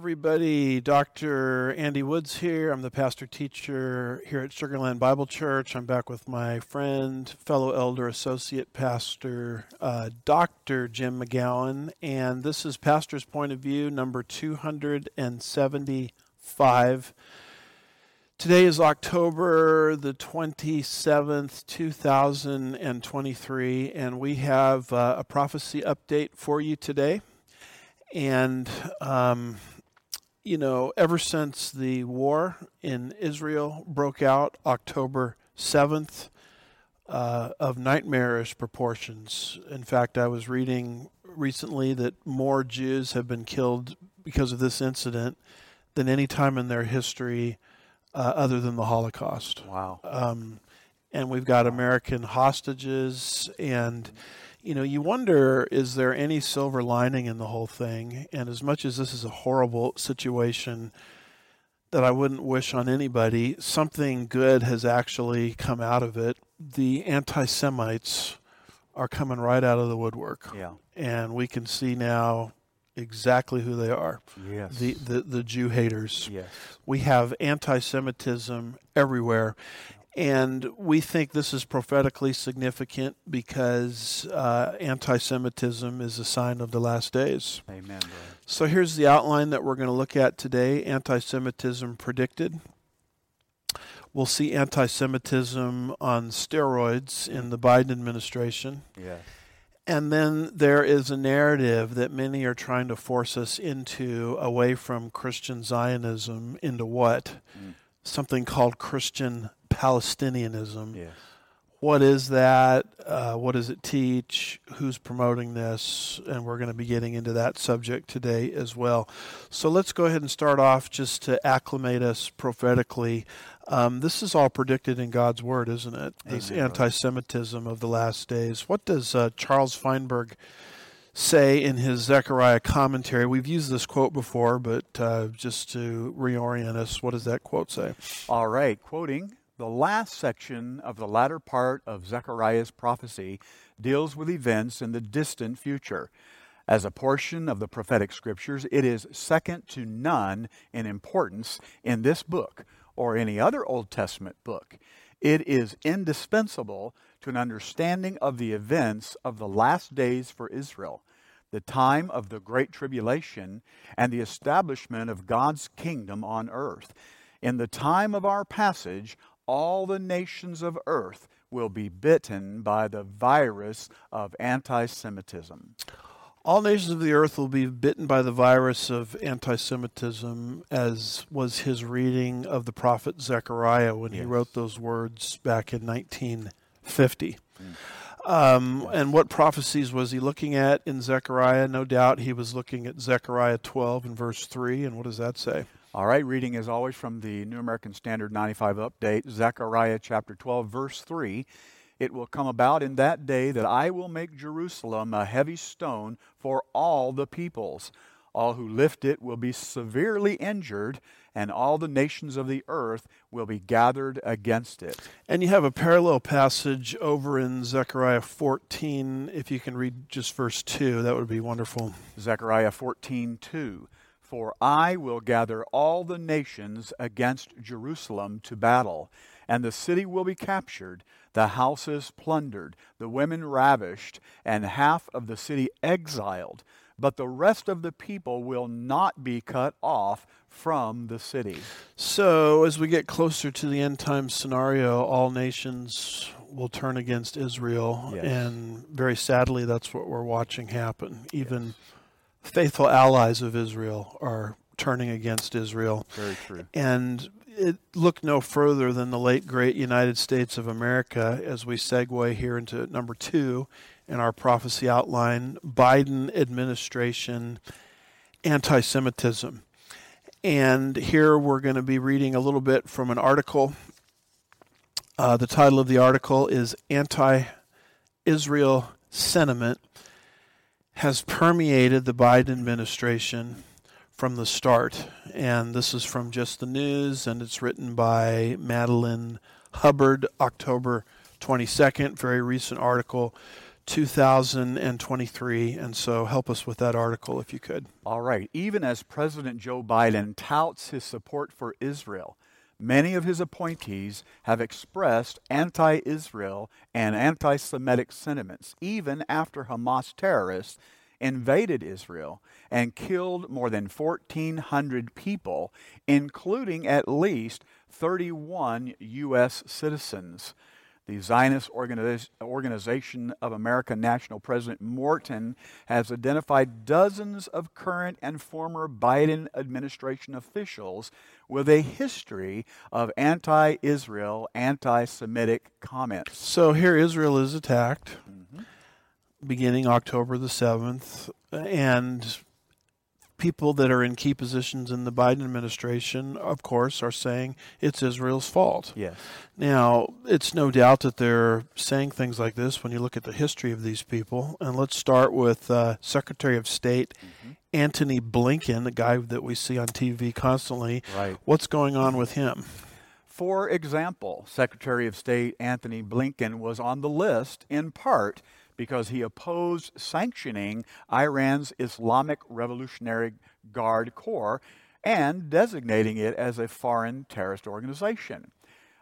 everybody. Dr. Andy Woods here. I'm the pastor teacher here at Sugar Land Bible Church. I'm back with my friend, fellow elder, associate pastor, uh, Dr. Jim McGowan. And this is Pastor's Point of View, number 275. Today is October the 27th, 2023, and we have uh, a prophecy update for you today. And, um, you know, ever since the war in Israel broke out October 7th, uh, of nightmarish proportions. In fact, I was reading recently that more Jews have been killed because of this incident than any time in their history uh, other than the Holocaust. Wow. Um, and we've got American hostages and you know, you wonder is there any silver lining in the whole thing? And as much as this is a horrible situation that I wouldn't wish on anybody, something good has actually come out of it. The anti Semites are coming right out of the woodwork. Yeah. And we can see now exactly who they are. Yes. The, the, the Jew haters. yes. We have anti Semitism everywhere. And we think this is prophetically significant because uh, anti Semitism is a sign of the last days. Amen, brother. So here's the outline that we're going to look at today anti Semitism predicted. We'll see anti Semitism on steroids in the Biden administration. Yes. And then there is a narrative that many are trying to force us into away from Christian Zionism into what? Mm. Something called Christian Palestinianism. Yes. What is that? Uh, what does it teach? Who's promoting this? And we're going to be getting into that subject today as well. So let's go ahead and start off just to acclimate us prophetically. Um, this is all predicted in God's Word, isn't it? This anti Semitism of the last days. What does uh, Charles Feinberg say in his Zechariah commentary? We've used this quote before, but uh, just to reorient us, what does that quote say? All right. Quoting the last section of the latter part of Zechariah's prophecy deals with events in the distant future. As a portion of the prophetic scriptures, it is second to none in importance in this book or any other Old Testament book. It is indispensable to an understanding of the events of the last days for Israel, the time of the Great Tribulation, and the establishment of God's kingdom on earth. In the time of our passage, all the nations of earth will be bitten by the virus of anti Semitism. All nations of the earth will be bitten by the virus of anti Semitism, as was his reading of the prophet Zechariah when he wrote those words back in 1950. Um, and what prophecies was he looking at in Zechariah? No doubt he was looking at Zechariah 12 and verse 3. And what does that say? All right, reading as always from the New American Standard 95 update, Zechariah chapter 12, verse 3. It will come about in that day that I will make Jerusalem a heavy stone for all the peoples. All who lift it will be severely injured, and all the nations of the earth will be gathered against it. And you have a parallel passage over in Zechariah 14. If you can read just verse 2, that would be wonderful. Zechariah 14:2 For I will gather all the nations against Jerusalem to battle and the city will be captured the houses plundered the women ravished and half of the city exiled but the rest of the people will not be cut off from the city So, as we get closer to the end time scenario, all nations will turn against Israel. Yes. And very sadly, that's what we're watching happen. Even faithful allies of Israel are turning against Israel. very true And it look no further than the late great United States of America as we segue here into number two in our prophecy outline Biden administration anti Semitism. And here we're going to be reading a little bit from an article. Uh, the title of the article is Anti Israel Sentiment Has Permeated the Biden Administration from the Start. And this is from Just the News, and it's written by Madeline Hubbard, October 22nd, very recent article 2023. And so help us with that article if you could. All right. Even as President Joe Biden touts his support for Israel, many of his appointees have expressed anti Israel and anti Semitic sentiments, even after Hamas terrorists invaded Israel and killed more than 1,400 people, including at least 31 U.S. citizens. The Zionist Organization of America National President Morton has identified dozens of current and former Biden administration officials with a history of anti Israel, anti Semitic comments. So here Israel is attacked mm-hmm. beginning October the 7th, and people that are in key positions in the Biden administration, of course, are saying it's Israel's fault. Yes. Now, it's no doubt that they're saying things like this when you look at the history of these people. And let's start with uh, Secretary of State mm-hmm. Antony Blinken, the guy that we see on TV constantly. Right. What's going on with him? For example, Secretary of State Antony Blinken was on the list in part because he opposed sanctioning Iran's Islamic Revolutionary Guard Corps and designating it as a foreign terrorist organization.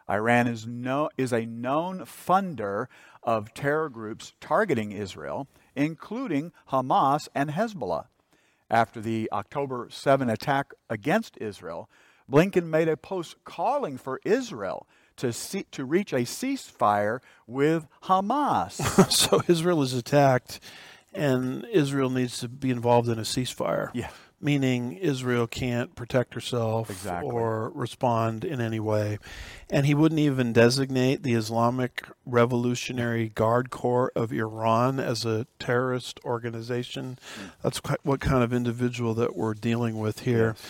Iran is, no, is a known funder of terror groups targeting Israel, including Hamas and Hezbollah. After the October 7 attack against Israel, Blinken made a post calling for Israel to, see, to reach a ceasefire with Hamas. so Israel is attacked, and Israel needs to be involved in a ceasefire. Yeah. Meaning Israel can't protect herself exactly. or respond in any way. And he wouldn't even designate the Islamic Revolutionary Guard Corps of Iran as a terrorist organization. Mm. That's what kind of individual that we're dealing with here. Yes.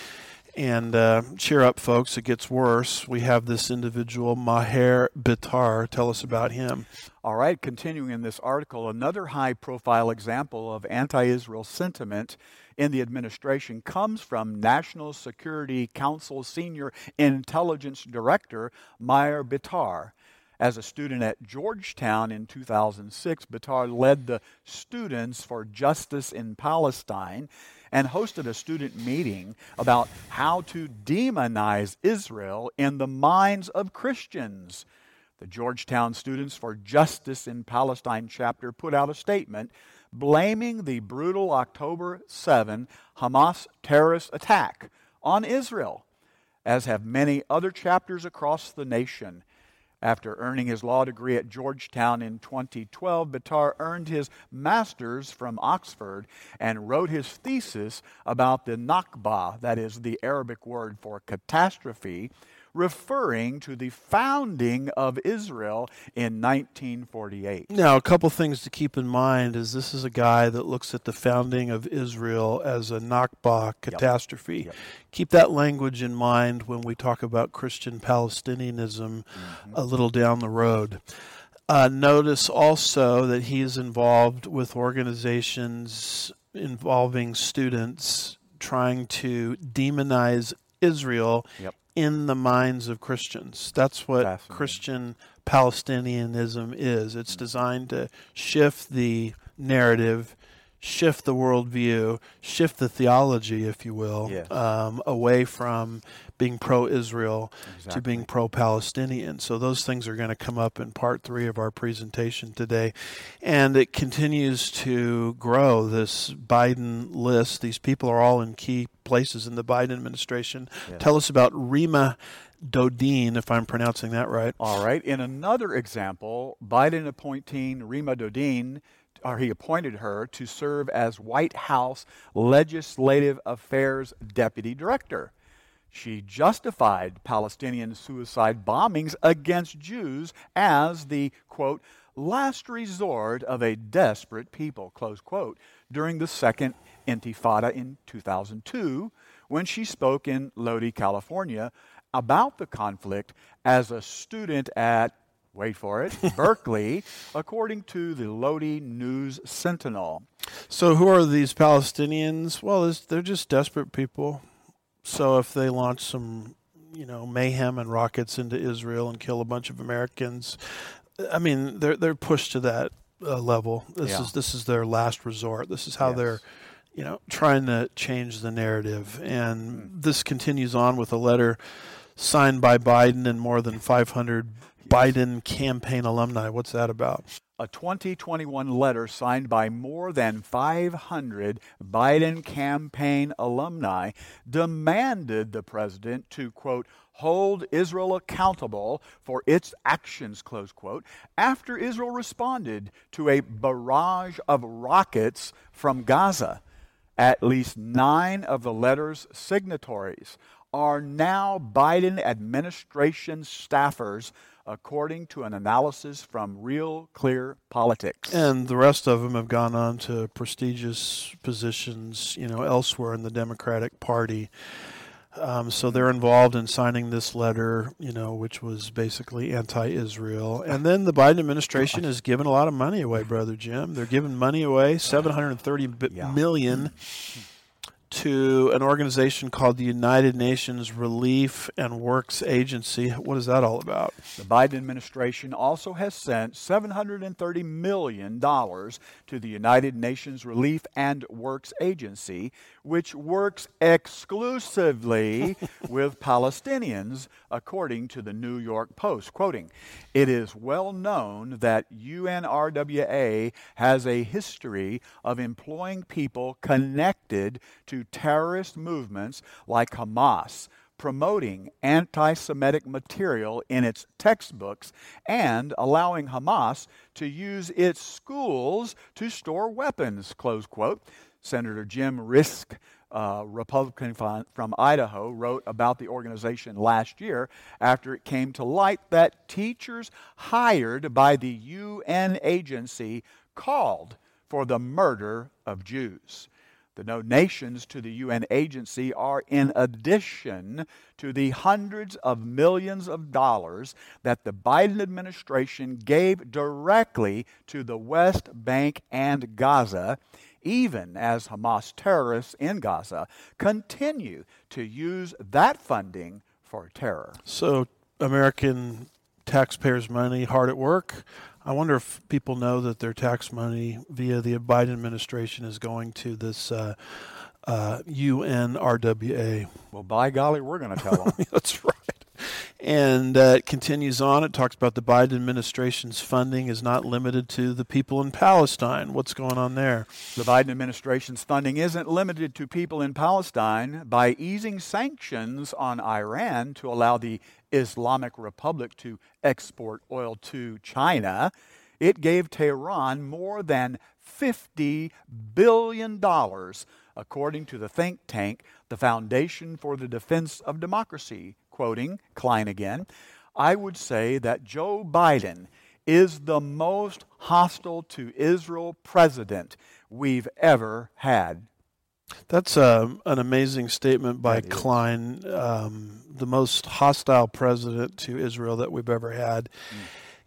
And uh, cheer up, folks, it gets worse. We have this individual, Maher Bitar. Tell us about him. All right, continuing in this article, another high profile example of anti Israel sentiment in the administration comes from National Security Council Senior Intelligence Director Maher Bitar. As a student at Georgetown in 2006, Bitar led the Students for Justice in Palestine and hosted a student meeting about how to demonize Israel in the minds of Christians. The Georgetown Students for Justice in Palestine chapter put out a statement blaming the brutal October 7 Hamas terrorist attack on Israel, as have many other chapters across the nation. After earning his law degree at Georgetown in 2012, Bitar earned his master's from Oxford and wrote his thesis about the Nakba, that is the Arabic word for catastrophe, referring to the founding of Israel in 1948. Now, a couple things to keep in mind is this is a guy that looks at the founding of Israel as a Nakba catastrophe. Yep. Yep. Keep that language in mind when we talk about Christian Palestinianism mm-hmm. a little down the road. Uh, notice also that he is involved with organizations involving students trying to demonize Israel yep in the minds of Christians. That's what Christian Palestinianism is. It's designed to shift the narrative, shift the worldview, shift the theology, if you will, yes. um, away from being pro Israel exactly. to being pro Palestinian. So those things are going to come up in part three of our presentation today. And it continues to grow. This Biden list, these people are all in key places in the Biden administration. Yes. Tell us about Reema. Dodin, if I'm pronouncing that right. All right. In another example, Biden appointing Reema Dodin or he appointed her to serve as White House Legislative Affairs Deputy Director. She justified Palestinian suicide bombings against Jews as the, quote, last resort of a desperate people, close quote, during the Second Intifada in 2002 when she spoke in Lodi, California about the conflict as a student at, wait for it, Berkeley, according to the Lodi News Sentinel. So, who are these Palestinians? Well, they're just desperate people. So if they launch some, you know, mayhem and rockets into Israel and kill a bunch of Americans, I mean, they're they're pushed to that uh, level. This Yeah. is this is their last resort. This is how Yes. they're, you know, trying to change the narrative. And this continues on with a letter signed by Biden and more than 500 Biden campaign alumni. What's that about? a 2021 letter signed by more than 500 Biden campaign alumni demanded the president to, quote, hold Israel accountable for its actions, close quote, after Israel responded to a barrage of rockets from Gaza. At least nine of the letter's signatories are now Biden administration staffers, according to an analysis from Real Clear Politics. And the rest of them have gone on to prestigious positions, you know, elsewhere in the Democratic Party. Um, so they're involved in signing this letter, you know, which was basically anti-Israel. And then the Biden administration has given a lot of money away, brother Jim. They're giving money away, seven hundred thirty Yeah. million to an organization called the United Nations Relief and Works Agency. What is that all about? The Biden administration also has sent $730 million to the United Nations Relief and Works Agency, which works exclusively with Palestinians, according to the New York Post. Quoting, It is well known that UNRWA has a history of employing people connected to terrorist movements like Hamas promoting anti Semitic material in its textbooks and allowing Hamas to use its schools to store weapons, close quote. Senator Jim Risch, uh, Republican from Idaho, wrote about the organization last year after it came to light that teachers hired by the UN agency called for the murder of Jews. The donations to the UN agency are in addition to the hundreds of millions of dollars that the Biden administration gave directly to the West Bank and Gaza, even as Hamas terrorists in Gaza continue to use that funding for terror. So, American taxpayers' money hard at work. I wonder if people know that their tax money via the Biden administration is going to this uh, uh, UNRWA. Well, by golly, we're going to tell them. That's right. And uh, it continues on. It talks about the Biden administration's funding is not limited to the people in Palestine. What's going on there? The Biden administration's funding isn't limited to people in Palestine by easing sanctions on Iran to allow the Islamic Republic to export oil to China. It gave Tehran more than $50 billion, according to the think tank, the Foundation for the Defense of Democracy. Quoting Klein again, I would say that Joe Biden is the most hostile to Israel president we've ever had. That's um, an amazing statement by Klein, um, the most hostile president to Israel that we've ever had. Mm.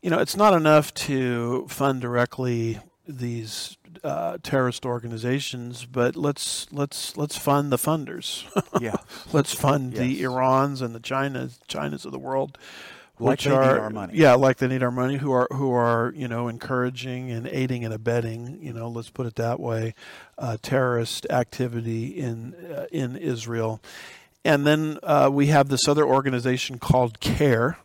You know, it's not enough to fund directly these uh, terrorist organizations, but let's let's let's fund the funders. Yeah. let's fund the Irans and the Chinas Chinas of the world. Like which need are, our money. Yeah, like they need our money. Who are who are you know encouraging and aiding and abetting. You know, let's put it that way, uh, terrorist activity in uh, in Israel, and then uh, we have this other organization called CAIR,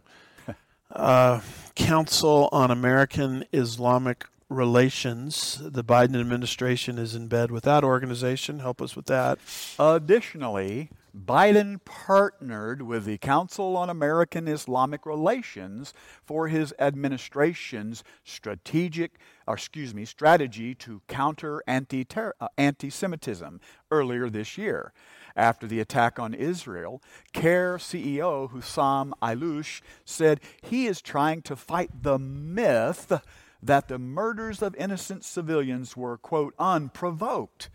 uh, Council on American Islamic Relations. The Biden administration is in bed with that organization. Help us with that. Additionally, Biden partnered with the Council on American Islamic Relations for his administration's strategic, or excuse me, strategy to counter anti uh, anti-Semitism earlier this year. After the attack on Israel, CAIR CEO Hussam Ayloush said he is trying to fight the myth that the murders of innocent civilians were, quote, unprovoked.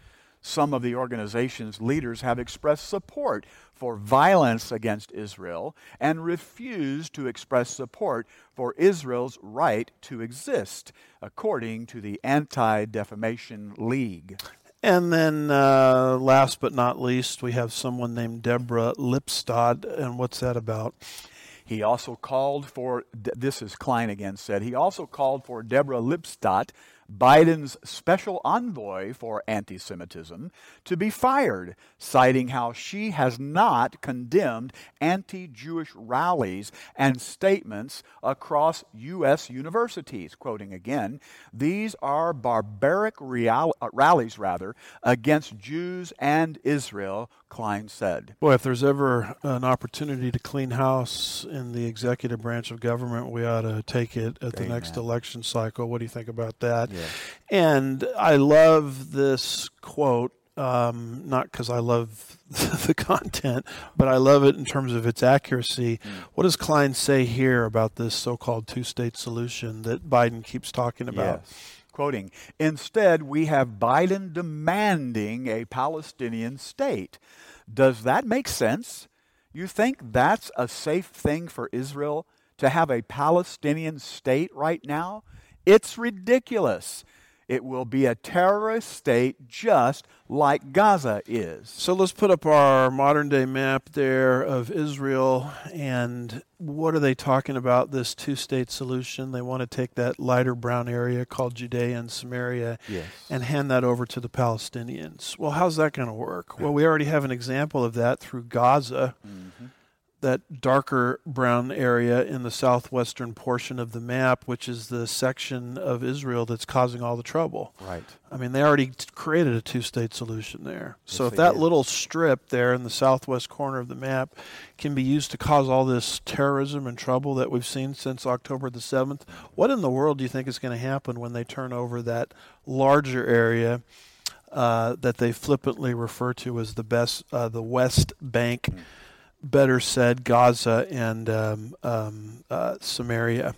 Some of the organization's leaders have expressed support for violence against Israel and refused to express support for Israel's right to exist, according to the Anti Defamation League. And then, uh, last but not least, we have someone named Deborah Lipstadt. And what's that about? He also called for, this is Klein again said, he also called for Deborah Lipstadt, Biden's special envoy for anti Semitism to be fired, citing how she has not condemned anti Jewish rallies and statements across U.S. universities. Quoting again, these are barbaric real- uh, rallies rather against Jews and Israel, Klein said. Boy, if there's ever an opportunity to clean house in the executive branch of government, we ought to take it at the next election cycle. What do you think about that? Yeah. And I love this quote, um, not because I love the content, but I love it in terms of its accuracy. Mm. What does Klein say here about this so called two state solution that Biden keeps talking about? Yes. Quoting, instead, we have Biden demanding a Palestinian state. Does that make sense? You think that's a safe thing for Israel to have a Palestinian state right now? It's ridiculous. It will be a terrorist state just like Gaza is. So let's put up our modern day map there of Israel. And what are they talking about? This two state solution. They want to take that lighter brown area called Judea and Samaria Yes. and hand that over to the Palestinians. Well, how's that going to work? Well, we already have an example of that through Gaza, Mm-hmm. That darker brown area in the southwestern portion of the map, which is the section of Israel that's causing all the trouble. Right. I mean, they already t- created a two state solution there. so if that did. little strip there in the southwest corner of the map can be used to cause all this terrorism and trouble that we've seen since October the 7th, what in the world do you think is going to happen when they turn over that larger area? Uh, that they flippantly refer to as the best, uh, the West Bank, Hmm. Better said Gaza and um, um, uh, Samaria,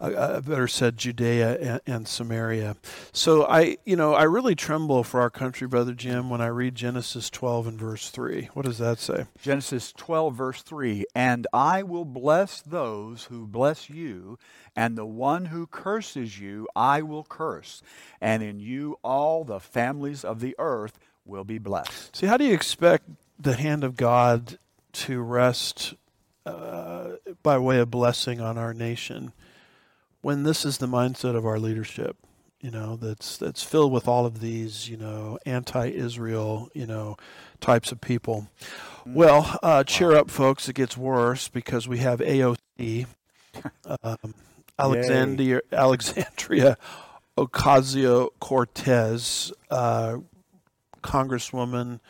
uh, uh, better said Judea and, and Samaria. So I, you know, I really tremble for our country, brother Jim, when I read Genesis 12 and verse 3. What does that say? Genesis 12, verse 3 And I will bless those who bless you, and the one who curses you I will curse, and in you all the families of the earth will be blessed. See, how do you expect the hand of God to rest uh, by way of blessing on our nation when this is the mindset of our leadership? You know, that's that's filled with all of these, you know, anti-Israel, you know, types of people. Well, uh, cheer up, folks! It gets worse because we have AOC, um, Alexandria, Alexandria Ocasio Cortez, uh, Congresswoman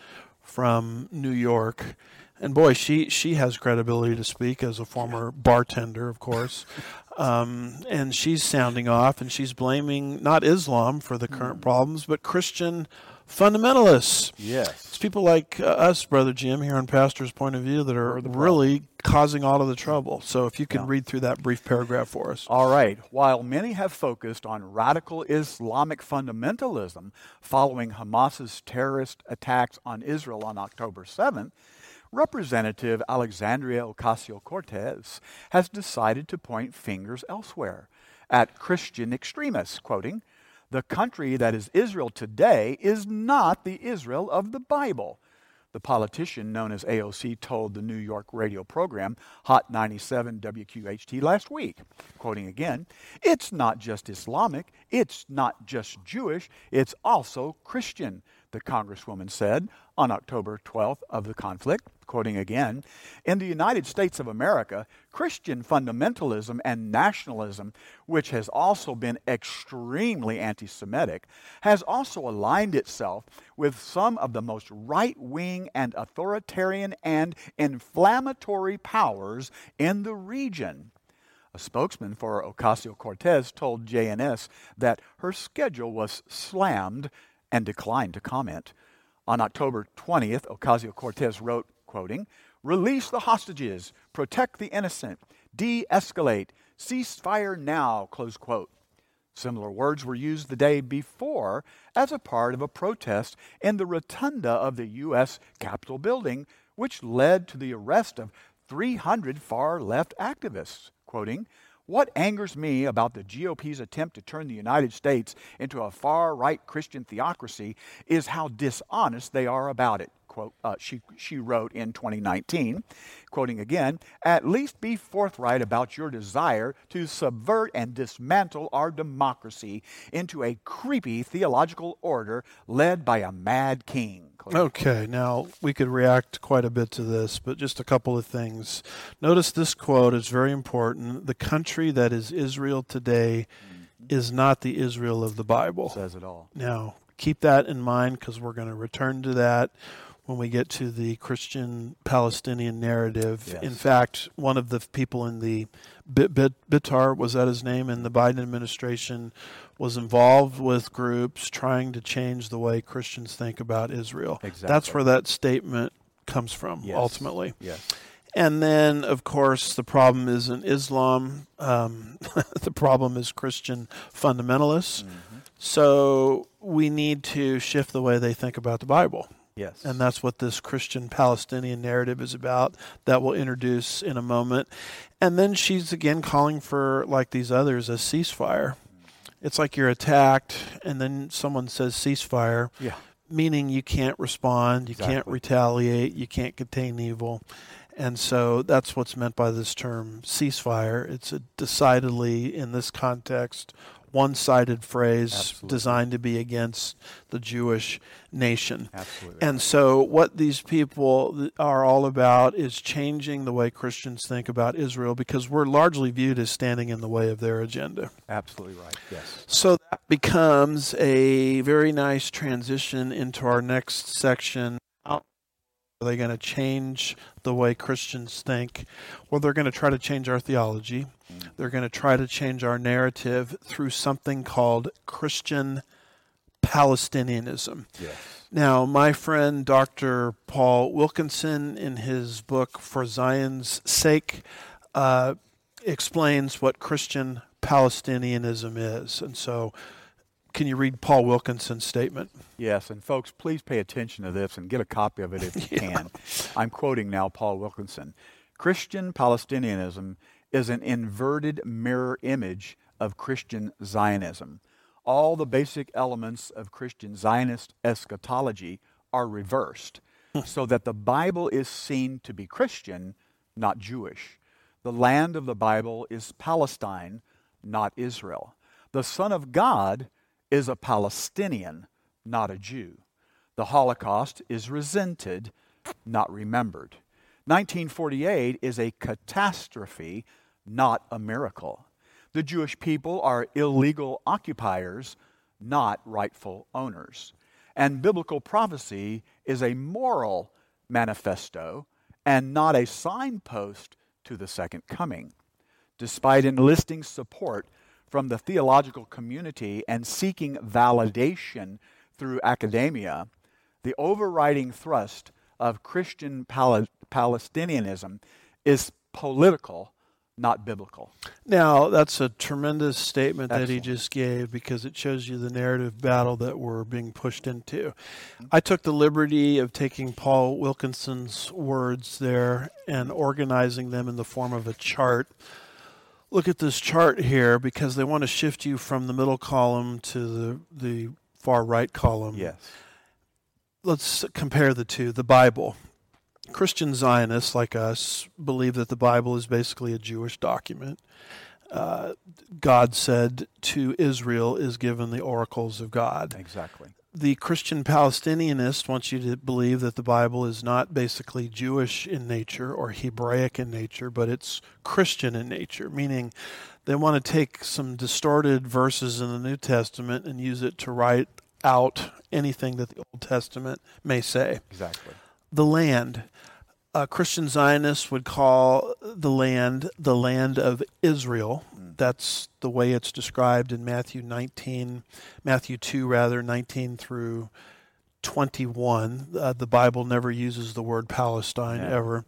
from New York. And boy, she, she has credibility to speak as a former bartender, of course. Um, and she's sounding off and she's blaming not Islam for the current problems, but Christian fundamentalists. Yes. It's people like uh, us, Brother Jim, here on Pastor's Point of View, that are really causing all of the trouble. So if you can Yeah. read through that brief paragraph for us. All right. While many have focused on radical Islamic fundamentalism following Hamas's terrorist attacks on Israel on October 7th, Representative Alexandria Ocasio Cortez has decided to point fingers elsewhere at Christian extremists, quoting, The country that is Israel today is not the Israel of the Bible. The politician known as AOC told the New York radio program Hot 97 WQHT last week, quoting again, It's not just Islamic, it's not just Jewish, it's also Christian, the Congresswoman said on October 12th of the conflict, quoting again, In the United States of America, Christian fundamentalism and nationalism, which has also been extremely anti Semitic, has also aligned itself with some of the most right wing and authoritarian and inflammatory powers in the region. A spokesman for Ocasio Cortez told JNS that her schedule was slammed and declined to comment. On October 20th, Ocasio Cortez wrote, quoting, Release the hostages, protect the innocent, de escalate, ceasefire now, close quote. Similar words were used the day before as a part of a protest in the rotunda of the U.S. Capitol building, which led to the arrest of 300 far left activists. Quoting, What angers me about the GOP's attempt to turn the United States into a far right Christian theocracy is how dishonest they are about it. Quote, uh, she, she wrote in 2019, quoting again, at least be forthright about your desire to subvert and dismantle our democracy into a creepy theological order led by a mad king. Okay, now we could react quite a bit to this, but just a couple of things. Notice this quote is very important. The country that is Israel today mm-hmm. is not the Israel of the Bible. Says it all. Now, keep that in mind because we're going to return to that when we get to the Christian Palestinian narrative. Yes. In fact, one of the people in the Bit, Bit, Bitar, was that his name, in the Biden administration was involved with groups trying to change the way Christians think about Israel. Exactly. That's where that statement comes from, yes. ultimately. Yes. And then, of course, the problem isn't Islam. Um, the problem is Christian fundamentalists. Mm-hmm. So we need to shift the way they think about the Bible. Yes. And that's what this Christian Palestinian narrative is about that we'll introduce in a moment. And then she's again calling for, like these others, a ceasefire it's like you're attacked and then someone says ceasefire. Yeah. Meaning you can't respond, you exactly. can't retaliate, you can't contain evil. And so that's what's meant by this term ceasefire. It's a decidedly, in this context, one sided phrase Absolutely. designed to be against the Jewish nation. Absolutely. And so, what these people are all about is changing the way Christians think about Israel because we're largely viewed as standing in the way of their agenda. Absolutely right, yes. So, that becomes a very nice transition into our next section are they going to change the way Christians think? Well, they're going to try to change our theology. They're going to try to change our narrative through something called Christian Palestinianism. Yes. Now, my friend Dr. Paul Wilkinson, in his book For Zion's Sake, uh, explains what Christian Palestinianism is. And so can you read Paul Wilkinson's statement? Yes, and folks, please pay attention to this and get a copy of it if you yeah. can. I'm quoting now Paul Wilkinson. Christian Palestinianism is an inverted mirror image of Christian Zionism. All the basic elements of Christian Zionist eschatology are reversed hmm. so that the Bible is seen to be Christian, not Jewish. The land of the Bible is Palestine, not Israel. The Son of God is a Palestinian, not a Jew. The Holocaust is resented, not remembered. 1948 is a catastrophe, not a miracle. The Jewish people are illegal occupiers, not rightful owners. And biblical prophecy is a moral manifesto and not a signpost to the second coming. Despite enlisting support from the theological community and seeking validation through academia, the overriding thrust of Christian Pal- Palestinianism is political, not biblical. Now, that's a tremendous statement Excellent. that he just gave because it shows you the narrative battle that we're being pushed into. I took the liberty of taking Paul Wilkinson's words there and organizing them in the form of a chart look at this chart here because they want to shift you from the middle column to the, the far right column. Yes. Let's compare the two. The Bible. Christian Zionists like us believe that the Bible is basically a Jewish document. Uh, God said to Israel is given the oracles of God. Exactly the Christian Palestinianist wants you to believe that the Bible is not basically Jewish in nature or Hebraic in nature, but it's Christian in nature, meaning they want to take some distorted verses in the New Testament and use it to write out anything that the Old Testament may say. Exactly. The land. Uh, Christian Zionists would call the land the land of Israel that's the way it's described in Matthew 19, Matthew 2, rather, 19 through 21. Uh, the Bible never uses the word Palestine yeah. ever.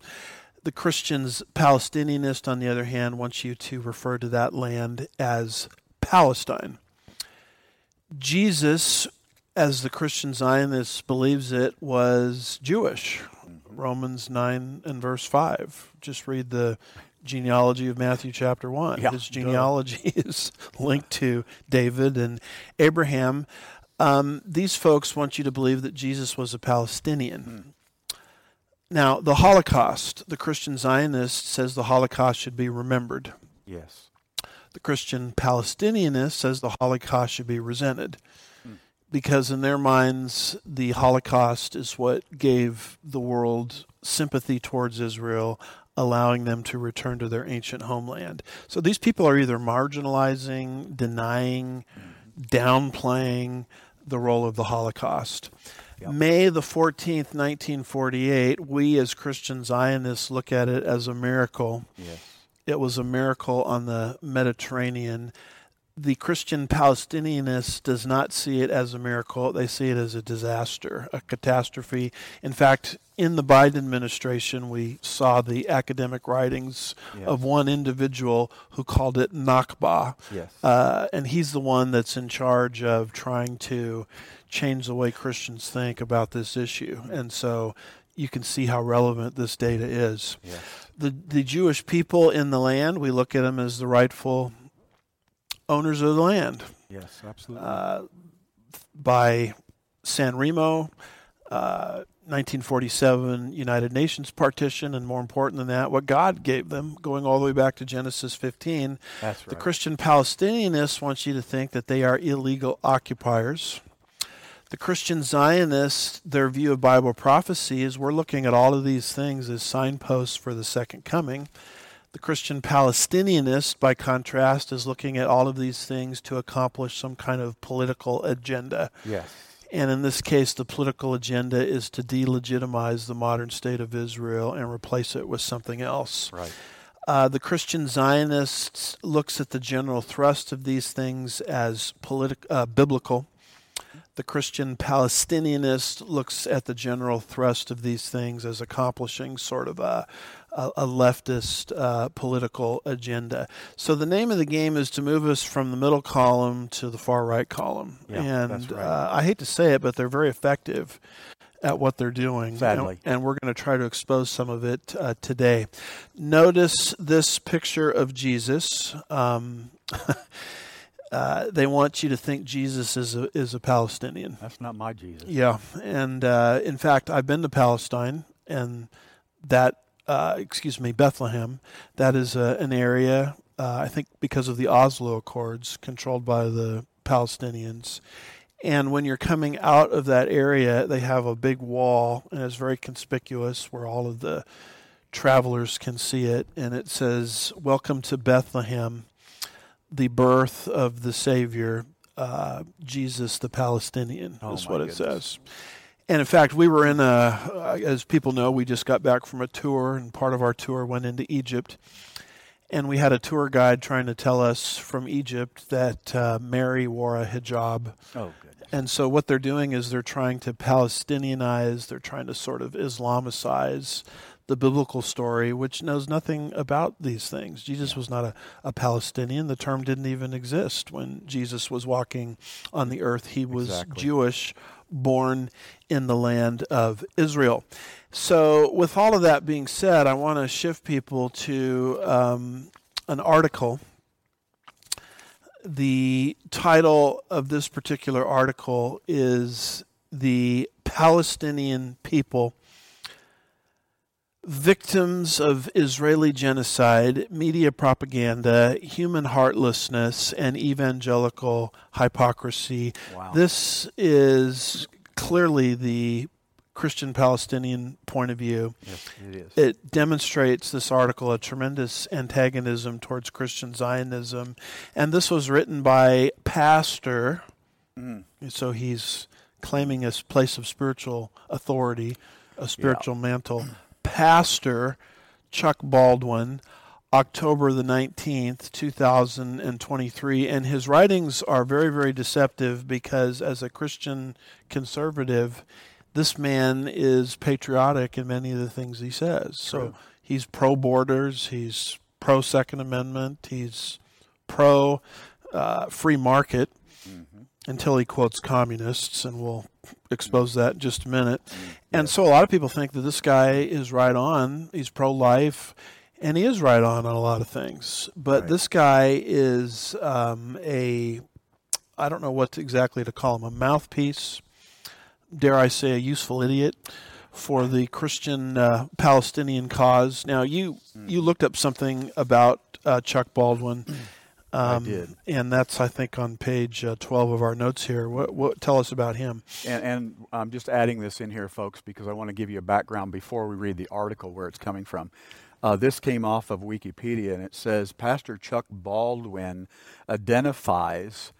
The Christians, Palestinianist, on the other hand, wants you to refer to that land as Palestine. Jesus, as the Christian Zionist believes it, was Jewish. Romans 9 and verse 5. Just read the genealogy of Matthew chapter 1. Yeah, His genealogy is linked to David and Abraham. Um, these folks want you to believe that Jesus was a Palestinian. Now, the Holocaust, the Christian Zionist says the Holocaust should be remembered. Yes. The Christian Palestinianist says the Holocaust should be resented. Because in their minds, the Holocaust is what gave the world sympathy towards Israel, allowing them to return to their ancient homeland. So these people are either marginalizing, denying, downplaying the role of the Holocaust. Yep. May the 14th, 1948, we as Christian Zionists look at it as a miracle. Yes. It was a miracle on the Mediterranean. The Christian Palestinianist does not see it as a miracle. They see it as a disaster, a catastrophe. In fact, in the Biden administration, we saw the academic writings Yes. of one individual who called it Nakba. Yes. Uh, and he's the one that's in charge of trying to change the way Christians think about this issue. And so you can see how relevant this data is. The, the Jewish people in the land, we look at them as the rightful owners of the land Yes. Absolutely. uh, by San Remo. Uh, 1947 United Nations partition, and more important than that, what God gave them, going all the way back to Genesis 15. That's right. The. Christian Palestinianists want you to think that they are illegal occupiers. The Christian Zionists, their view of Bible prophecy is we're looking at all of these things as signposts for the second coming. The Christian Palestinianist, by contrast, is looking at all of these things to accomplish some kind of political agenda. yes. And in this case, the political agenda is to delegitimize the modern state of Israel and replace it with something else. Right. Uh, the Christian Zionist looks at the general thrust of these things as politi- uh, biblical. The Christian Palestinianist looks at the general thrust of these things as accomplishing sort of a, a, a leftist uh, political agenda. So the name of the game is to move us from the middle column to the far right column. Yeah, and right. uh, I hate to say it, but they're very effective at what they're doing. Sadly. And, and we're going to try to expose some of it uh, today. Notice this picture of Jesus. Um, uh, they want you to think Jesus is a, is a Palestinian. That's not my Jesus. Yeah, and uh, in fact, I've been to Palestine, and that, uh, excuse me, Bethlehem. That is uh, an area, uh, I think, because of the Oslo Accords, controlled by the Palestinians. And when you're coming out of that area, they have a big wall, and it's very conspicuous where all of the travelers can see it. And it says, Welcome to Bethlehem, the birth of the Savior, uh, Jesus the Palestinian, Oh, is what it goodness. says. And in fact, we were in a, as people know, we just got back from a tour, and part of our tour went into Egypt. And we had a tour guide trying to tell us from Egypt that uh, Mary wore a hijab. Oh, goodness. And so what they're doing is they're trying to Palestinianize, they're trying to sort of Islamicize the biblical story, which knows nothing about these things. Jesus was not a, a Palestinian. The term didn't even exist when Jesus was walking on the earth. He was Exactly. Jewish, born in the land of Israel. So, with all of that being said, I want to shift people to um, an article the title of this particular article is The Palestinian People Victims of Israeli Genocide, Media Propaganda, Human Heartlessness, and Evangelical Hypocrisy. Wow. This is clearly the Christian Palestinian point of view yes, it is. it demonstrates this article a tremendous antagonism towards Christian Zionism, and this was written by pastor. Mm. So he's claiming a s- place of spiritual authority, a spiritual mantle. Pastor Chuck Baldwin, October the 19th, 2023. And his writings are very, very deceptive because, as a Christian conservative, this man is patriotic in many of the things he says. So he's pro borders, he's pro Second Amendment, he's pro uh, free market. Until he quotes communists, and we'll expose that in just a minute. Mm, And so a lot of people think that this guy is right on. He's pro life, and he is right on on a lot of things. But Right. this guy is um, a, I don't know what exactly to call him, a mouthpiece, dare I say, a useful idiot for the Christian uh, Palestinian cause. Now, you you looked up something about uh, Chuck Baldwin. Um, I did, and that's I think on page uh, twelve of our notes here. What, what tell us about him? And, and, I'm just adding this in here, folks, because I want to give you a background before we read the article where it's coming from. Uh, this came off of Wikipedia, and it says Pastor Chuck Baldwin identifies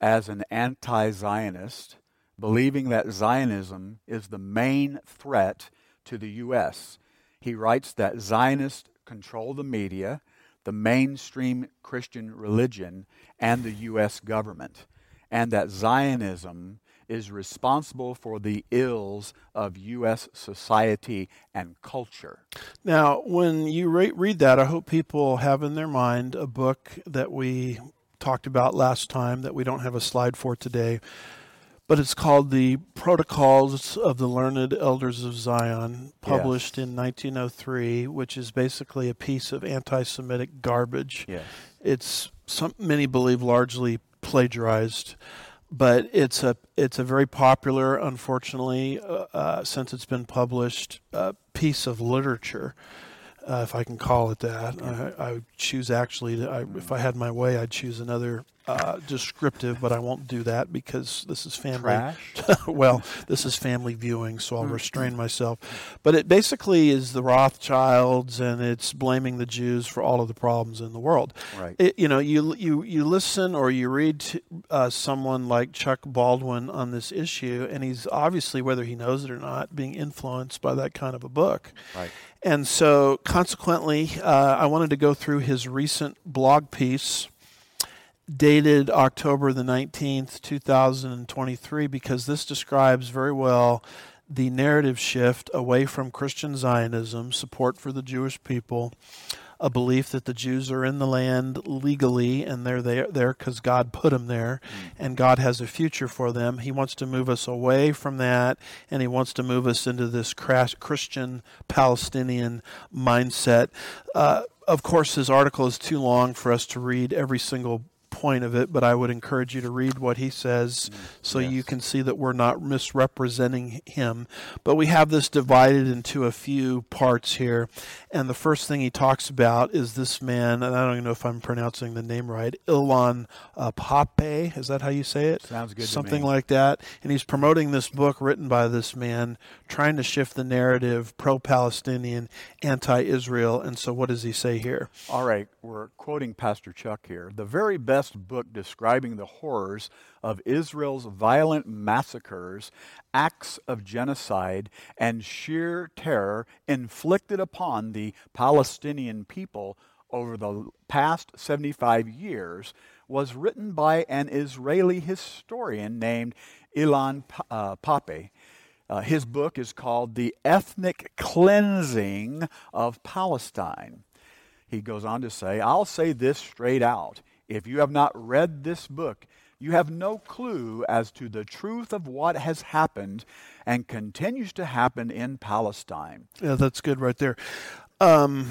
as an anti-Zionist, believing that Zionism is the main threat to the U.S. He writes that Zionists control the media the mainstream Christian religion and the U.S. government, and that Zionism is responsible for the ills of U.S. society and culture. Now, when you re- read that, I hope people have in their mind a book that we talked about last time that we don't have a slide for today but it's called the Protocols of the Learned Elders of Zion, published yes. in 1903, which is basically a piece of anti-Semitic garbage. Yes. It's some many believe largely plagiarized, but it's a it's a very popular, unfortunately, uh, uh, since it's been published, uh, piece of literature. Uh, if I can call it that, I, I choose actually. To, I, if I had my way, I'd choose another uh, descriptive, but I won't do that because this is family. well, this is family viewing, so I'll mm-hmm. restrain myself. But it basically is the Rothschilds, and it's blaming the Jews for all of the problems in the world. Right. It, you know, you you you listen or you read to, uh, someone like Chuck Baldwin on this issue, and he's obviously, whether he knows it or not, being influenced by that kind of a book. Right. And so, consequently, uh, I wanted to go through his recent blog piece dated October the 19th, 2023, because this describes very well the narrative shift away from Christian Zionism, support for the Jewish people, a belief that the Jews are in the land legally and they're there because God put them there mm. and God has a future for them. He wants to move us away from that and he wants to move us into this Christian Palestinian mindset. Uh, of course, his article is too long for us to read every single point of it, but I would encourage you to read what he says mm, so yes. you can see that we're not misrepresenting him. But we have this divided into a few parts here. And the first thing he talks about is this man, and I don't even know if I'm pronouncing the name right, Ilan uh, Pappé. Is that how you say it? Sounds good. Something like that. And he's promoting this book written by this man, trying to shift the narrative pro Palestinian, anti Israel. And so what does he say here? All right. We're quoting Pastor Chuck here. The very best book describing the horrors of Israel's violent massacres, acts of genocide, and sheer terror inflicted upon the Palestinian people over the past 75 years was written by an Israeli historian named Ilan uh, Pappé. Uh, his book is called The Ethnic Cleansing of Palestine. He goes on to say, I'll say this straight out. If you have not read this book, you have no clue as to the truth of what has happened and continues to happen in Palestine. Yeah, that's good right there. Um,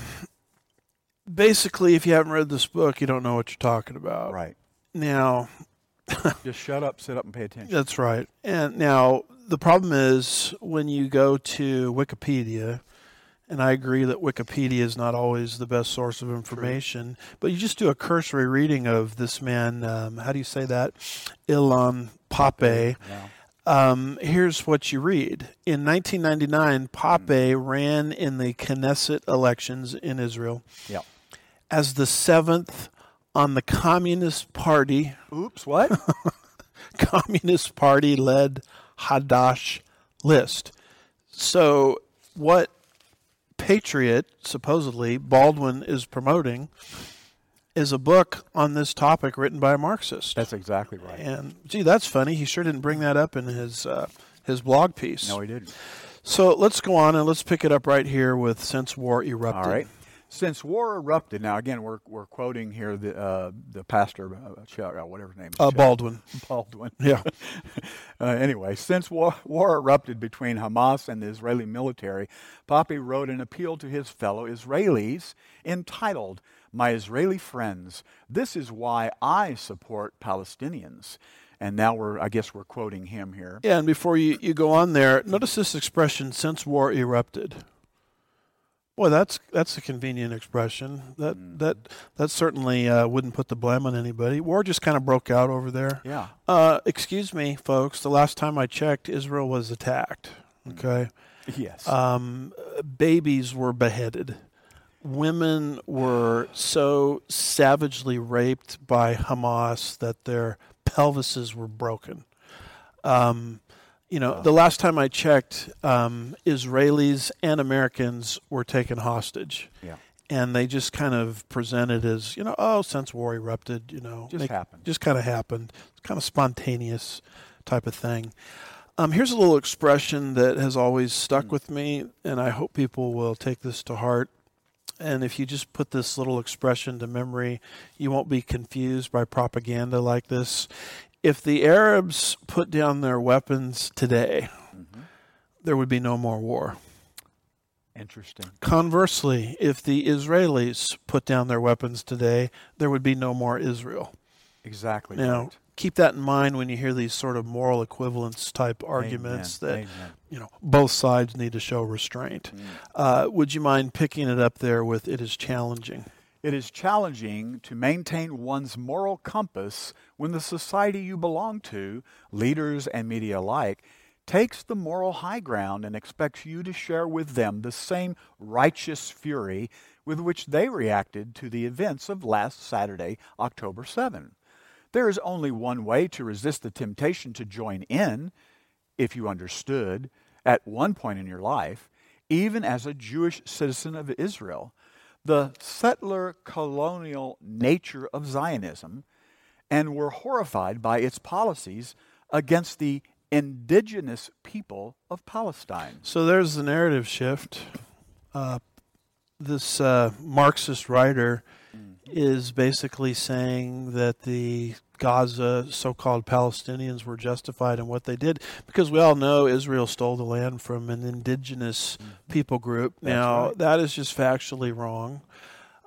basically, if you haven't read this book, you don't know what you're talking about. Right. Now, just shut up, sit up, and pay attention. That's right. And now, the problem is when you go to Wikipedia, and I agree that Wikipedia is not always the best source of information, True. but you just do a cursory reading of this man. Um, how do you say that? Ilan Pappé. Yeah. Um, here's what you read. In 1999, Pappé mm. ran in the Knesset elections in Israel yeah. as the seventh on the Communist Party. Oops, what? Communist Party led Hadash list. So, what Patriot, supposedly, Baldwin is promoting is a book on this topic written by a Marxist. That's exactly right. And gee, that's funny. He sure didn't bring that up in his uh, his blog piece. No, he didn't. So let's go on and let's pick it up right here with since war erupted. All right. Since war erupted, now again we're, we're quoting here the uh, the pastor uh, Chuck, uh, whatever his name is, uh, Baldwin. Baldwin. Yeah. Uh, anyway, since war, war erupted between Hamas and the Israeli military, Pappé wrote an appeal to his fellow Israelis entitled "My Israeli Friends, This is Why I Support Palestinians." And now we're, I guess, we're quoting him here. Yeah, and before you, you go on there, notice this expression since war erupted. Boy, that's that's a convenient expression. That mm. that that certainly uh, wouldn't put the blame on anybody. War just kind of broke out over there. Yeah. Uh, excuse me, folks. The last time I checked, Israel was attacked. Mm. Okay. Yes. Um, babies were beheaded. Women were so savagely raped by Hamas that their pelvises were broken. Um, you know, the last time I checked, um, Israelis and Americans were taken hostage. Yeah. And they just kind of presented as, you know, oh, since war erupted, you know, just happened. Just kind of happened. It's kind of spontaneous type of thing. Um, here's a little expression that has always stuck mm. with me, and I hope people will take this to heart. And if you just put this little expression to memory, you won't be confused by propaganda like this if the Arabs put down their weapons today, mm-hmm. there would be no more war. Interesting. Conversely, if the Israelis put down their weapons today, there would be no more Israel. Exactly. Now, right. keep that in mind when you hear these sort of moral equivalence type arguments Amen. that Amen. you know both sides need to show restraint. Mm. Uh, would you mind picking it up there with "It is challenging"? It is challenging to maintain one's moral compass when the society you belong to, leaders and media alike, takes the moral high ground and expects you to share with them the same righteous fury with which they reacted to the events of last Saturday, October 7. There is only one way to resist the temptation to join in, if you understood, at one point in your life, even as a Jewish citizen of Israel the settler colonial nature of Zionism and were horrified by its policies against the indigenous people of Palestine. So there's the narrative shift. Uh, this uh, Marxist writer mm-hmm. is basically saying that the Gaza so called Palestinians were justified in what they did because we all know Israel stole the land from an indigenous mm-hmm. people group. That's now, right. that is just factually wrong.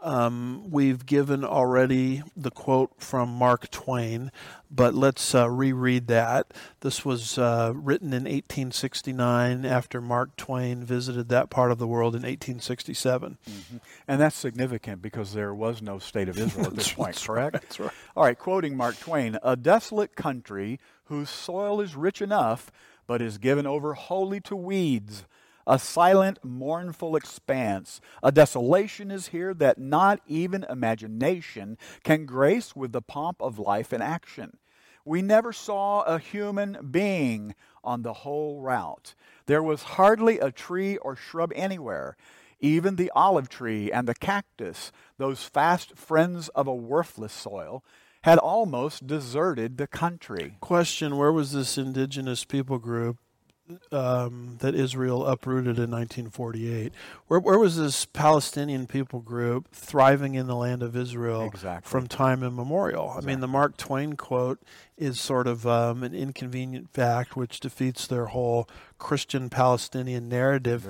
Um, we've given already the quote from Mark Twain, but let's uh, reread that. This was uh, written in 1869 after Mark Twain visited that part of the world in 1867. Mm-hmm. And that's significant because there was no state of Israel at this point, correct? Right, that's right. All right, quoting Mark Twain A desolate country whose soil is rich enough, but is given over wholly to weeds a silent, mournful expanse. A desolation is here that not even imagination can grace with the pomp of life and action. We never saw a human being on the whole route. There was hardly a tree or shrub anywhere. Even the olive tree and the cactus, those fast friends of a worthless soil, had almost deserted the country. Question Where was this indigenous people group um, that Israel uprooted in 1948. Where, where, was this Palestinian people group thriving in the land of Israel exactly. from time immemorial? Exactly. I mean, the Mark Twain quote is sort of um, an inconvenient fact which defeats their whole Christian Palestinian narrative.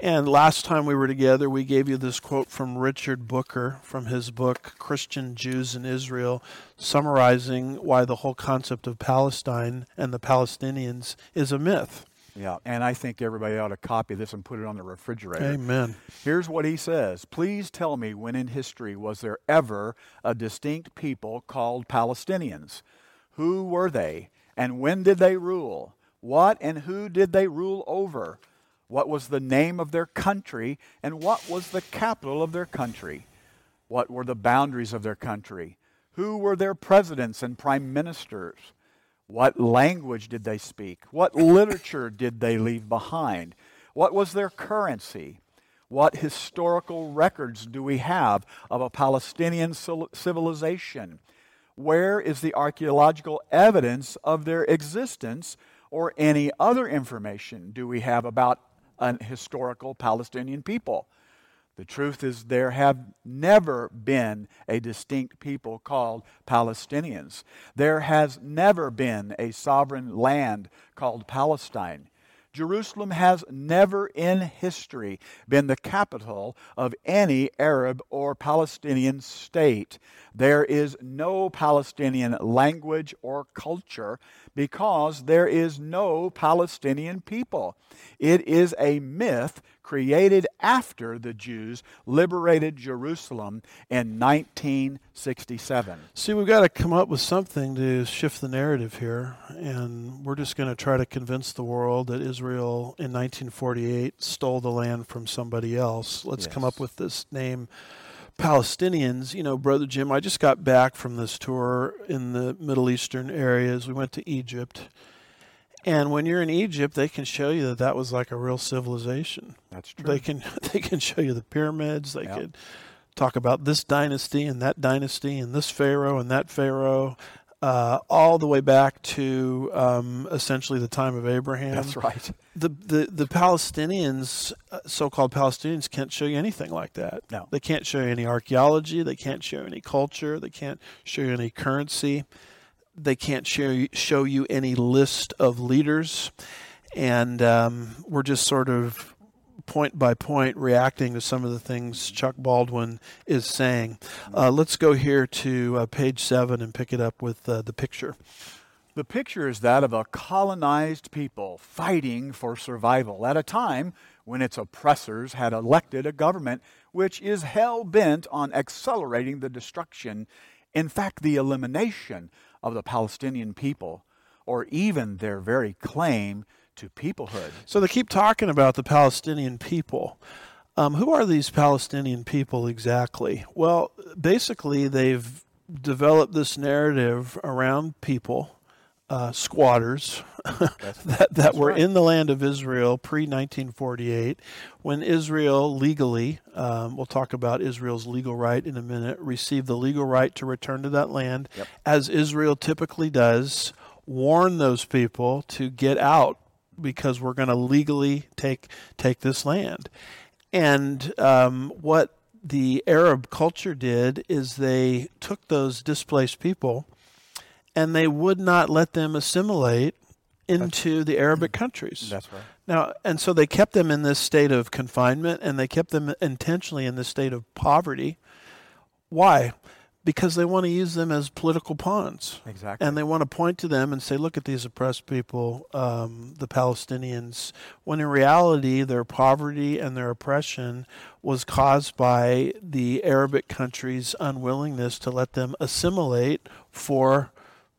And last time we were together, we gave you this quote from Richard Booker from his book, Christian Jews in Israel, summarizing why the whole concept of Palestine and the Palestinians is a myth. Yeah, and I think everybody ought to copy this and put it on the refrigerator. Amen. Here's what he says Please tell me when in history was there ever a distinct people called Palestinians? Who were they? And when did they rule? What and who did they rule over? What was the name of their country? And what was the capital of their country? What were the boundaries of their country? Who were their presidents and prime ministers? What language did they speak? What literature did they leave behind? What was their currency? What historical records do we have of a Palestinian civilization? Where is the archaeological evidence of their existence or any other information do we have about an historical Palestinian people? The truth is, there have never been a distinct people called Palestinians. There has never been a sovereign land called Palestine. Jerusalem has never in history been the capital of any Arab or Palestinian state. There is no Palestinian language or culture because there is no Palestinian people. It is a myth created after the Jews liberated Jerusalem in 1967. See, we've got to come up with something to shift the narrative here, and we're just going to try to convince the world that Israel in 1948 stole the land from somebody else. Let's yes. come up with this name. Palestinians, you know, Brother Jim, I just got back from this tour in the Middle Eastern areas. We went to Egypt and when you're in Egypt, they can show you that that was like a real civilization. That's true. They can they can show you the pyramids. They yep. could talk about this dynasty and that dynasty and this pharaoh and that pharaoh, uh, all the way back to um, essentially the time of Abraham. That's right. The the the Palestinians, uh, so-called Palestinians, can't show you anything like that. No, they can't show you any archaeology. They can't show you any culture. They can't show you any currency they can't show show you any list of leaders, and um, we're just sort of point by point reacting to some of the things Chuck Baldwin is saying. Uh, let's go here to uh, page seven and pick it up with uh, the picture. The picture is that of a colonized people fighting for survival at a time when its oppressors had elected a government which is hell bent on accelerating the destruction, in fact, the elimination of the Palestinian people or even their very claim to peoplehood. So they keep talking about the Palestinian people. Um, who are these Palestinian people exactly? Well, basically, they've developed this narrative around people uh, squatters that, that were right. in the land of Israel pre 1948 when Israel legally, um, we'll talk about Israel's legal right in a minute, received the legal right to return to that land, yep. as Israel typically does, warn those people to get out because we're going to legally take take this land. And um, what the Arab culture did is they took those displaced people and they would not let them assimilate into that's, the Arabic countries. That's right. Now, and so they kept them in this state of confinement and they kept them intentionally in this state of poverty. Why? Because they want to use them as political pawns. Exactly. And they want to point to them and say, look at these oppressed people, um, the Palestinians, when in reality, their poverty and their oppression was caused by the Arabic countries' unwillingness to let them assimilate for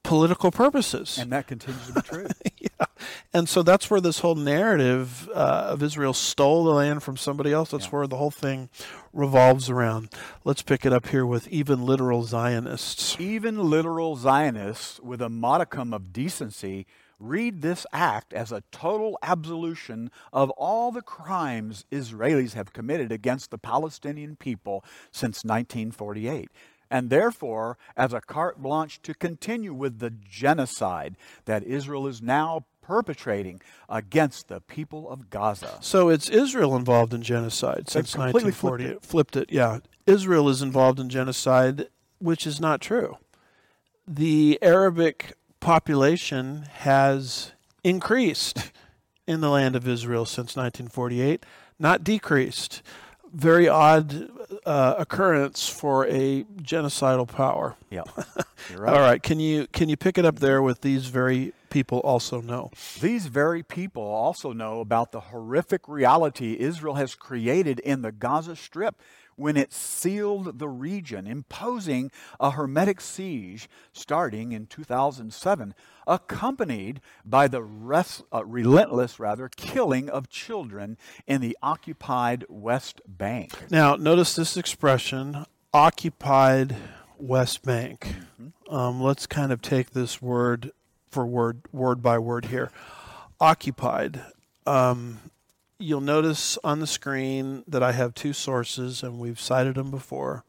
political purposes. And that continues to be true. yeah. And so that's where this whole narrative uh, of Israel stole the land from somebody else, that's yeah. where the whole thing revolves around. Let's pick it up here with even literal Zionists. Even literal Zionists, with a modicum of decency, read this act as a total absolution of all the crimes Israelis have committed against the Palestinian people since 1948 and therefore as a carte blanche to continue with the genocide that Israel is now perpetrating against the people of Gaza. So it's Israel involved in genocide since 1940. Flipped it. flipped it, yeah. Israel is involved in genocide, which is not true. The Arabic population has increased in the land of Israel since 1948, not decreased very odd uh, occurrence for a genocidal power. Yeah, right. All right, can you can you pick it up there with these very people also know? These very people also know about the horrific reality Israel has created in the Gaza Strip when it sealed the region, imposing a hermetic siege starting in 2007, accompanied by the res- uh, relentless, rather, killing of children in the occupied West Bank. Now, notice this expression, occupied West Bank. Mm-hmm. Um, let's kind of take this word for word, word by word here. Occupied. Um, you'll notice on the screen that I have two sources, and we've cited them before.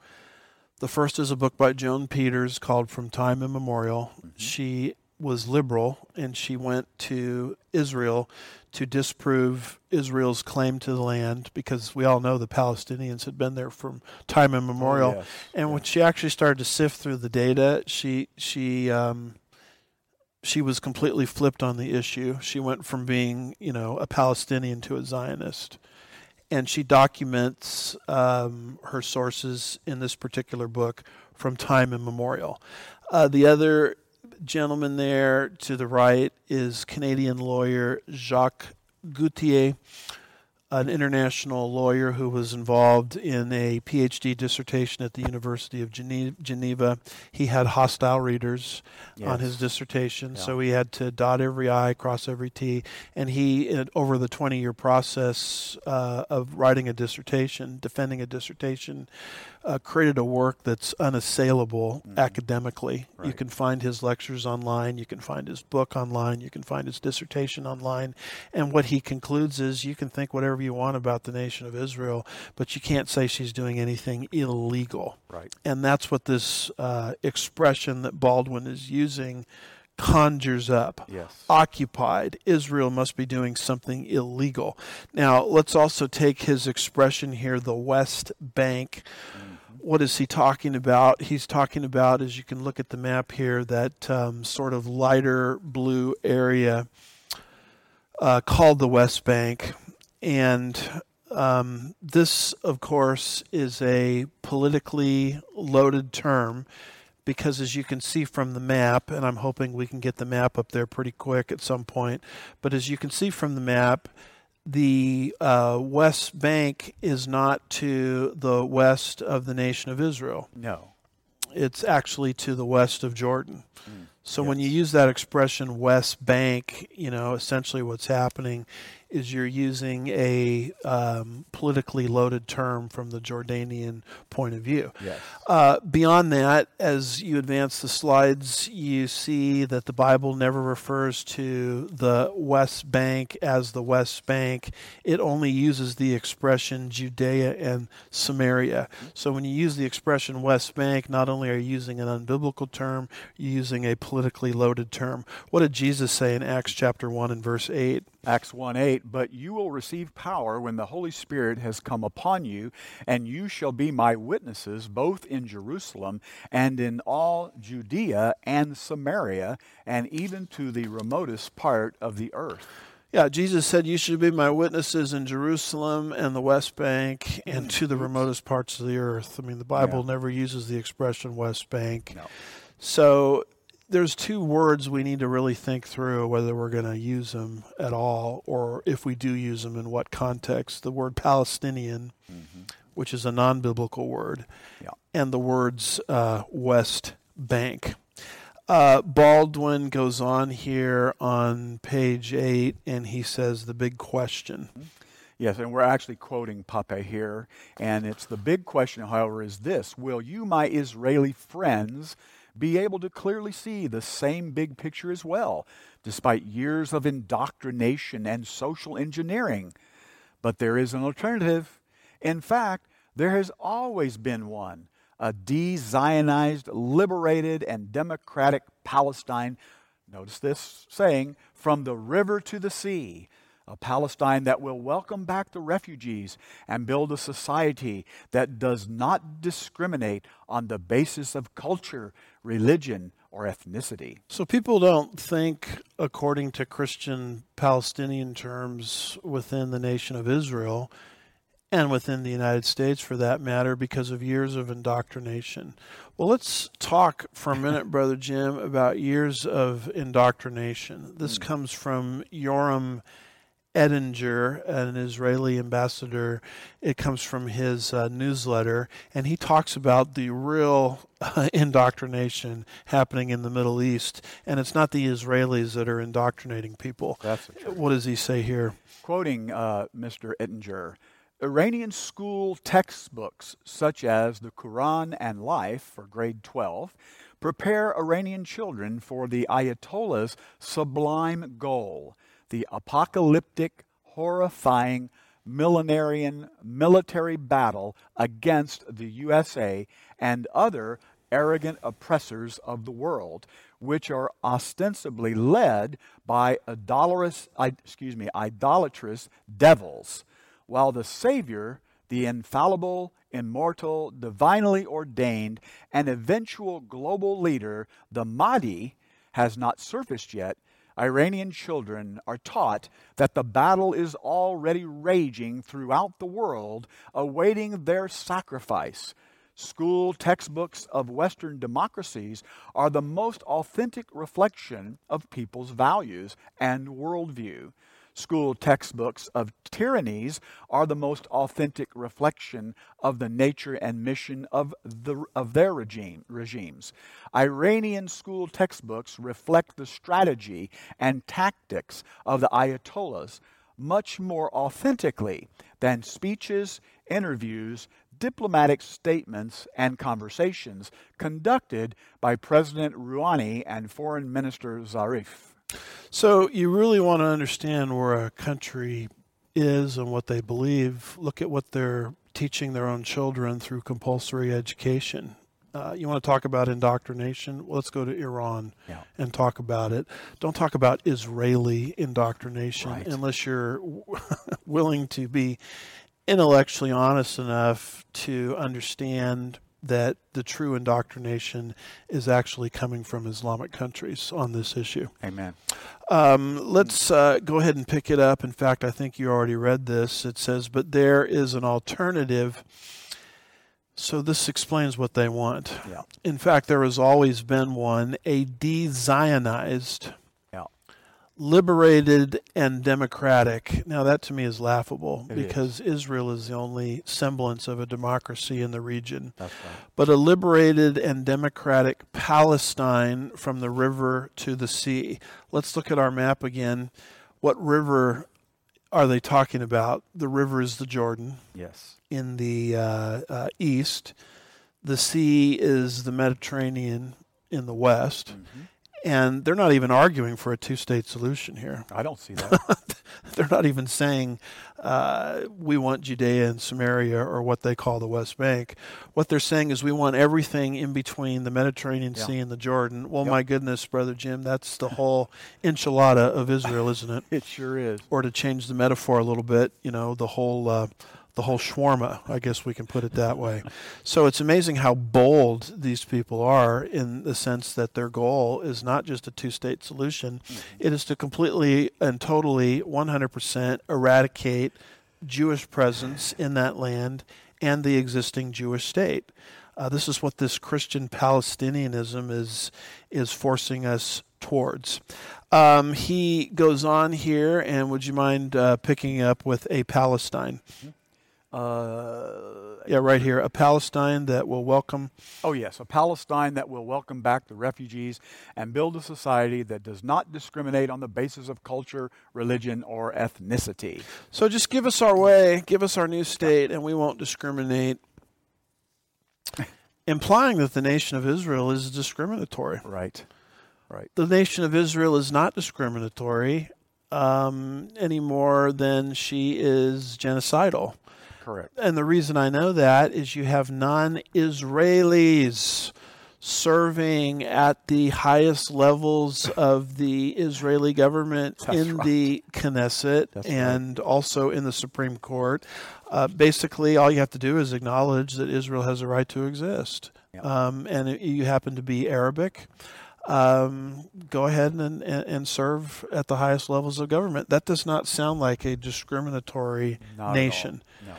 The first is a book by Joan Peters called From Time Immemorial. Mm-hmm. She was liberal, and she went to Israel to disprove Israel's claim to the land because we all know the Palestinians had been there from time immemorial. Oh, yes. And when she actually started to sift through the data, she she um, she was completely flipped on the issue. She went from being, you know, a Palestinian to a Zionist. And she documents um, her sources in this particular book from time immemorial. Uh, the other gentleman there to the right is Canadian lawyer Jacques Gauthier an international lawyer who was involved in a PhD dissertation at the University of Geneva. He had hostile readers yes. on his dissertation, yeah. so he had to dot every I, cross every T. And he, over the 20 year process uh, of writing a dissertation, defending a dissertation, uh, created a work that's unassailable mm-hmm. academically. Right. You can find his lectures online, you can find his book online, you can find his dissertation online. And what he concludes is you can think whatever you want about the nation of Israel, but you can't say she's doing anything illegal. Right. And that's what this uh, expression that Baldwin is using conjures up. Yes. Occupied. Israel must be doing something illegal. Now, let's also take his expression here, the West Bank. Mm what is he talking about? He's talking about, as you can look at the map here, that um, sort of lighter blue area uh, called the West Bank. And um, this, of course, is a politically loaded term because, as you can see from the map, and I'm hoping we can get the map up there pretty quick at some point, but as you can see from the map, the uh, West Bank is not to the west of the nation of Israel. No. It's actually to the west of Jordan. Mm, so yes. when you use that expression West Bank, you know, essentially what's happening is you're using a um, politically loaded term from the Jordanian point of view. Yes. Uh, beyond that, as you advance the slides, you see that the Bible never refers to the West Bank as the West Bank. It only uses the expression Judea and Samaria. So when you use the expression West Bank, not only are you using an unbiblical term, you're using a politically loaded term. What did Jesus say in Acts chapter 1 and verse 8? Acts 1 8, but you will receive power when the Holy Spirit has come upon you, and you shall be my witnesses both in Jerusalem and in all Judea and Samaria, and even to the remotest part of the earth. Yeah, Jesus said, You should be my witnesses in Jerusalem and the West Bank and to the remotest parts of the earth. I mean, the Bible yeah. never uses the expression West Bank. No. So there's two words we need to really think through whether we're going to use them at all or if we do use them in what context. The word Palestinian, mm-hmm. which is a non biblical word, yeah. and the words uh, West Bank. Uh, Baldwin goes on here on page eight and he says the big question. Mm-hmm. Yes, and we're actually quoting Pappé here. And it's the big question, however, is this Will you, my Israeli friends, be able to clearly see the same big picture as well, despite years of indoctrination and social engineering. But there is an alternative. In fact, there has always been one a de Zionized, liberated, and democratic Palestine. Notice this saying from the river to the sea a Palestine that will welcome back the refugees and build a society that does not discriminate on the basis of culture, religion, or ethnicity. So people don't think, according to Christian Palestinian terms, within the nation of Israel and within the United States for that matter, because of years of indoctrination. Well, let's talk for a minute, Brother Jim, about years of indoctrination. This mm. comes from Yoram Ettinger, an Israeli ambassador. It comes from his uh, newsletter, and he talks about the real uh, indoctrination happening in the Middle East. And it's not the Israelis that are indoctrinating people. That's what does he say here? Quoting uh, Mr. Ettinger. Iranian school textbooks, such as the Quran and Life for grade 12, prepare Iranian children for the Ayatollah's sublime goal the apocalyptic, horrifying, millenarian military battle against the USA and other arrogant oppressors of the world, which are ostensibly led by idolatrous, excuse me, idolatrous devils, while the Savior, the infallible, immortal, divinely ordained, and eventual global leader, the Mahdi, has not surfaced yet, Iranian children are taught that the battle is already raging throughout the world, awaiting their sacrifice. School textbooks of Western democracies are the most authentic reflection of people's values and worldview school textbooks of tyrannies are the most authentic reflection of the nature and mission of, the, of their regime, regimes. Iranian school textbooks reflect the strategy and tactics of the Ayatollahs much more authentically than speeches, interviews, diplomatic statements, and conversations conducted by President Rouhani and Foreign Minister Zarif. So you really want to understand where a country is and what they believe. Look at what they're teaching their own children through compulsory education. Uh, you want to talk about indoctrination? Well, let's go to Iran yeah. and talk about it. Don't talk about Israeli indoctrination right. unless you're willing to be intellectually honest enough to understand that the true indoctrination is actually coming from Islamic countries on this issue. Amen. Um, let's uh, go ahead and pick it up. In fact, I think you already read this. It says, But there is an alternative. So this explains what they want. Yeah. In fact, there has always been one a de Zionized liberated and democratic. Now, that to me is laughable it because is. Israel is the only semblance of a democracy in the region. Right. But a liberated and democratic Palestine from the river to the sea. Let's look at our map again. What river are they talking about? The river is the Jordan. Yes. In the uh, uh, east, the sea is the Mediterranean in the west. Mm-hmm and they're not even arguing for a two state solution here. I don't see that. they're not even saying uh, we want Judea and Samaria or what they call the West Bank. What they're saying is we want everything in between the Mediterranean yeah. Sea and the Jordan. Well, yep. my goodness, Brother Jim, that's the whole enchilada of Israel, isn't it? it sure is. Or to change the metaphor a little bit, you know, the whole. Uh, the whole shawarma, I guess we can put it that way. So it's amazing how bold these people are in the sense that their goal is not just a two state solution, mm-hmm. it is to completely and totally 100% eradicate Jewish presence in that land and the existing Jewish state. Uh, this is what this Christian Palestinianism is is forcing us towards. Um, he goes on here, and would you mind uh, picking up with a Palestine? Mm-hmm. Uh, yeah, right here. A Palestine that will welcome. Oh, yes. A Palestine that will welcome back the refugees and build a society that does not discriminate on the basis of culture, religion, or ethnicity. So just give us our way, give us our new state, and we won't discriminate. Implying that the nation of Israel is discriminatory. Right. Right. The nation of Israel is not discriminatory um, any more than she is genocidal. Correct. And the reason I know that is you have non Israelis serving at the highest levels of the Israeli government That's in right. the Knesset That's and right. also in the Supreme Court. Uh, basically, all you have to do is acknowledge that Israel has a right to exist. Yep. Um, and you happen to be Arabic. Um, go ahead and, and, and serve at the highest levels of government. That does not sound like a discriminatory not nation. No.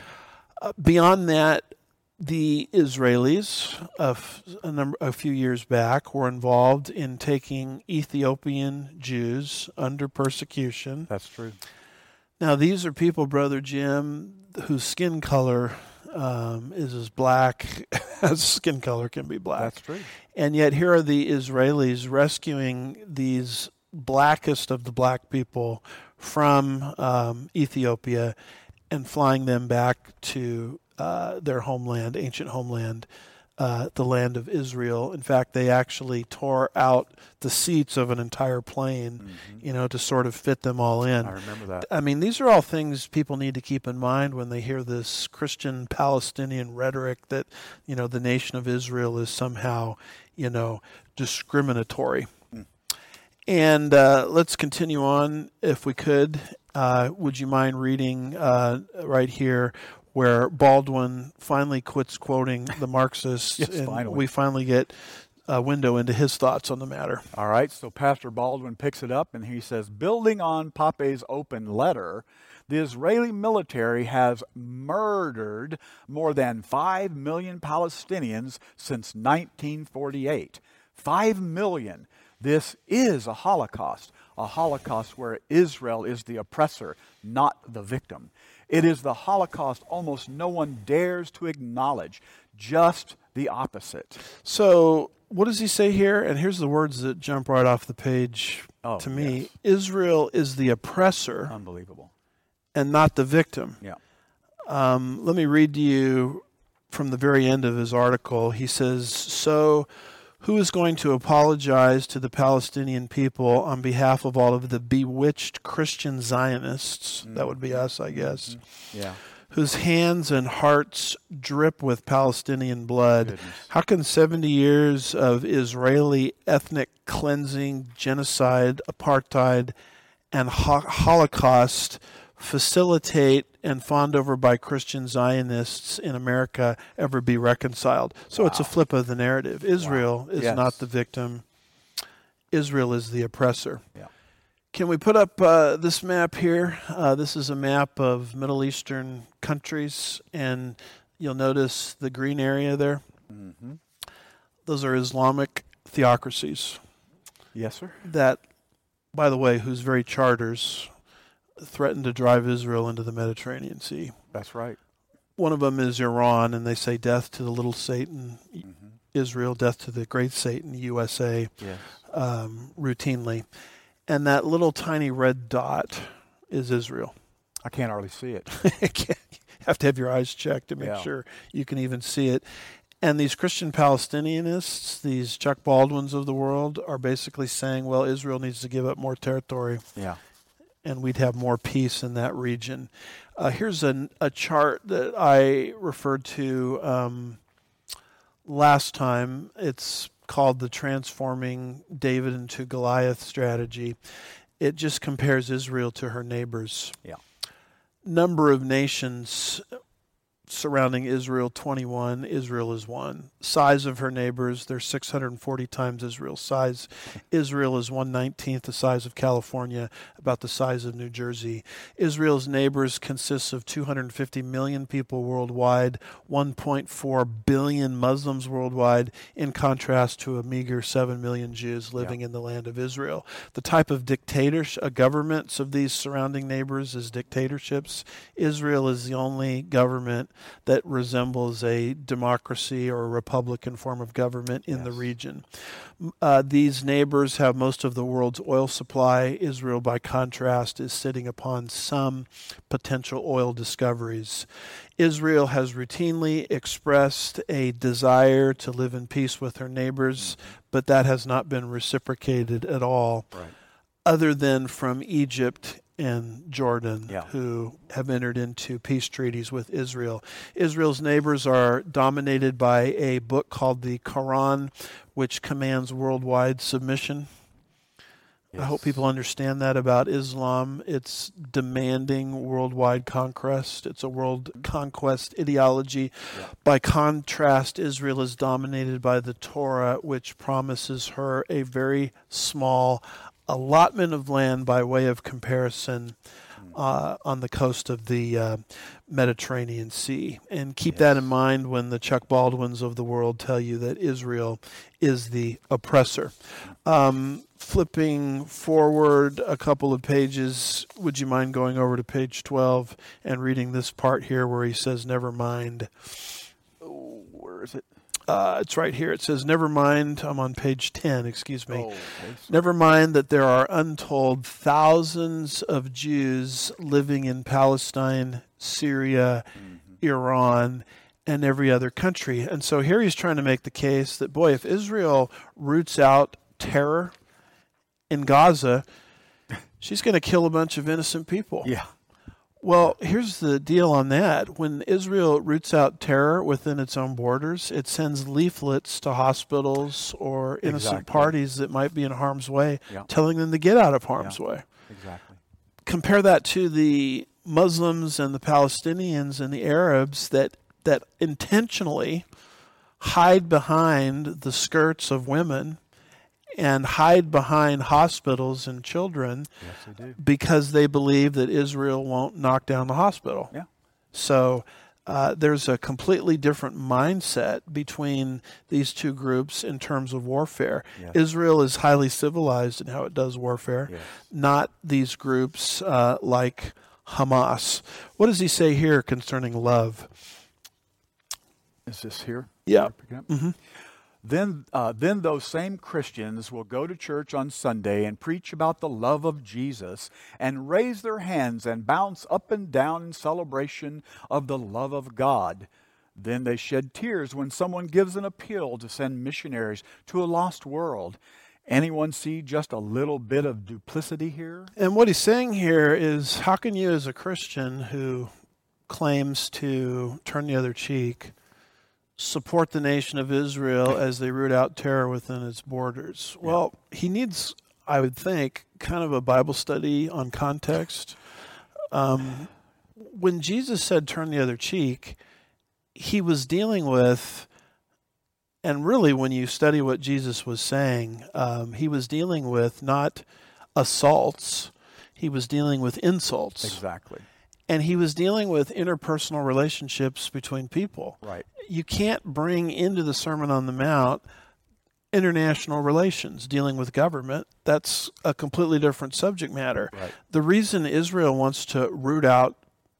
Uh, beyond that, the Israelis, a, number, a few years back, were involved in taking Ethiopian Jews under persecution. That's true. Now, these are people, Brother Jim, whose skin color um, is as black as skin color can be black. That's true. And yet, here are the Israelis rescuing these blackest of the black people from um, Ethiopia and flying them back to uh, their homeland, ancient homeland, uh, the land of Israel. In fact, they actually tore out the seats of an entire plane, mm-hmm. you know, to sort of fit them all in. I remember that. I mean, these are all things people need to keep in mind when they hear this Christian Palestinian rhetoric that, you know, the nation of Israel is somehow, you know, discriminatory. And uh, let's continue on, if we could. Uh, would you mind reading uh, right here where Baldwin finally quits quoting the Marxists yes, and finally. we finally get a window into his thoughts on the matter. All right, so Pastor Baldwin picks it up and he says, building on Pappé's open letter, the Israeli military has murdered more than 5 million Palestinians since 1948. 5 million. This is a Holocaust, a Holocaust where Israel is the oppressor, not the victim. It is the Holocaust almost no one dares to acknowledge, just the opposite. So, what does he say here? And here's the words that jump right off the page Oh, to me yes. Israel is the oppressor Unbelievable. and not the victim. Yeah. Um, let me read to you from the very end of his article. He says, So, who is going to apologize to the Palestinian people on behalf of all of the bewitched Christian Zionists? That would be mm-hmm. us, I guess. Mm-hmm. Yeah. Whose hands and hearts drip with Palestinian blood. Goodness. How can 70 years of Israeli ethnic cleansing, genocide, apartheid, and ho- Holocaust facilitate and fawned over by Christian Zionists in America ever be reconciled? So it's a flip of the narrative. Israel is Yes. not the victim, Israel is the oppressor. Yeah. Can we put up uh, this map here? Uh, this is a map of Middle Eastern countries, and you'll notice the green area there. Mm-hmm. Those are Islamic theocracies Yes, sir. that, by the way, whose very charters threaten to drive Israel into the Mediterranean Sea. That's right. One of them is Iran, and they say death to the little Satan, hmm Israel, death to the great Satan, USA, Yes. um, routinely. And that little tiny red dot is Israel. I can't hardly see it. you have to have your eyes checked to make Yeah. sure you can even see it. And these Christian Palestinianists, these Chuck Baldwins of the world, are basically saying, well, Israel needs to give up more territory Yeah. And we'd have more peace in that region. Uh, here's an, a chart that I referred to um, last time. It's called the Transforming David into Goliath strategy. It just compares Israel to her neighbors. Yeah. Number of nations surrounding Israel 21 Israel is one. Size of her neighbors they're 640 times Israel's size Israel is 119th the size of California about the size of New Jersey. Israel's neighbors consists of 250 million people worldwide 1.4 billion Muslims worldwide in contrast to a meager 7 million Jews living in the land of Israel. The type of dictatorship uh, governments of these surrounding neighbors is dictatorships. Israel is the only government that resembles a democracy or a republican form of government in the region. Uh, these neighbors have most of the world's oil supply. Israel, by contrast, is sitting upon some potential oil discoveries. Israel has routinely expressed a desire to live in peace with her neighbors, but that has not been reciprocated at all Right. other than from Egypt and Jordan, Yeah. who have entered into peace treaties with Israel. Israel's neighbors are dominated by a book called the Quran, which commands worldwide submission. I hope people understand that about Islam. It's demanding worldwide conquest. It's a world conquest ideology. Yeah. By contrast, Israel is dominated by the Torah, which promises her a very small allotment of land by way of comparison uh, on the coast of the uh, Mediterranean Sea. And keep that in mind when the Chuck Baldwins of the world tell you that Israel is the oppressor. Um, flipping forward a couple of pages, would you mind going over to page 12 and reading this part here where he says, Never mind. Oh, where is it? Uh, it's right here. It says, Never mind. I'm on page 10, excuse me. Oh, Never mind that there are untold thousands of Jews living in Palestine, Syria, Mhm. Iran, and every other country. And so here he's trying to make the case that, boy, if Israel roots out terror in Gaza, she's going to kill a bunch of innocent people. Yeah. Well, here's the deal on that. When Israel roots out terror within its own borders, it sends leaflets to hospitals or innocent Exactly. parties that might be in harm's way, Yeah. telling them to get out of harm's way. Exactly. Compare that to the Muslims and the Palestinians and the Arabs that that intentionally hide behind the skirts of women and hide behind hospitals and children Yes, they because they believe that Israel won't knock down the hospital. Yeah. So uh, there's a completely different mindset between these two groups in terms of warfare. Yes. Israel is highly civilized in how it does warfare, Yes. not these groups uh, like Hamas. What does he say here concerning love? Is this here? Yeah. Up? Then, uh, then those same Christians will go to church on Sunday and preach about the love of Jesus and raise their hands and bounce up and down in celebration of the love of God. Then they shed tears when someone gives an appeal to send missionaries to a lost world. Anyone see just a little bit of duplicity here? And what he's saying here is how can you, as a Christian who claims to turn the other cheek, support the nation of Israel as they root out terror within its borders? Well, he needs, I would think, kind of a Bible study on context. Um, when Jesus said turn the other cheek, he was dealing with. And really, when you study what Jesus was saying, um, he was dealing with not assaults, he was dealing with insults. Exactly. And he was dealing with interpersonal relationships between people. Right. You can't bring into the Sermon on the Mount international relations, dealing with government. That's a completely different subject matter. Right. The reason Israel wants to root out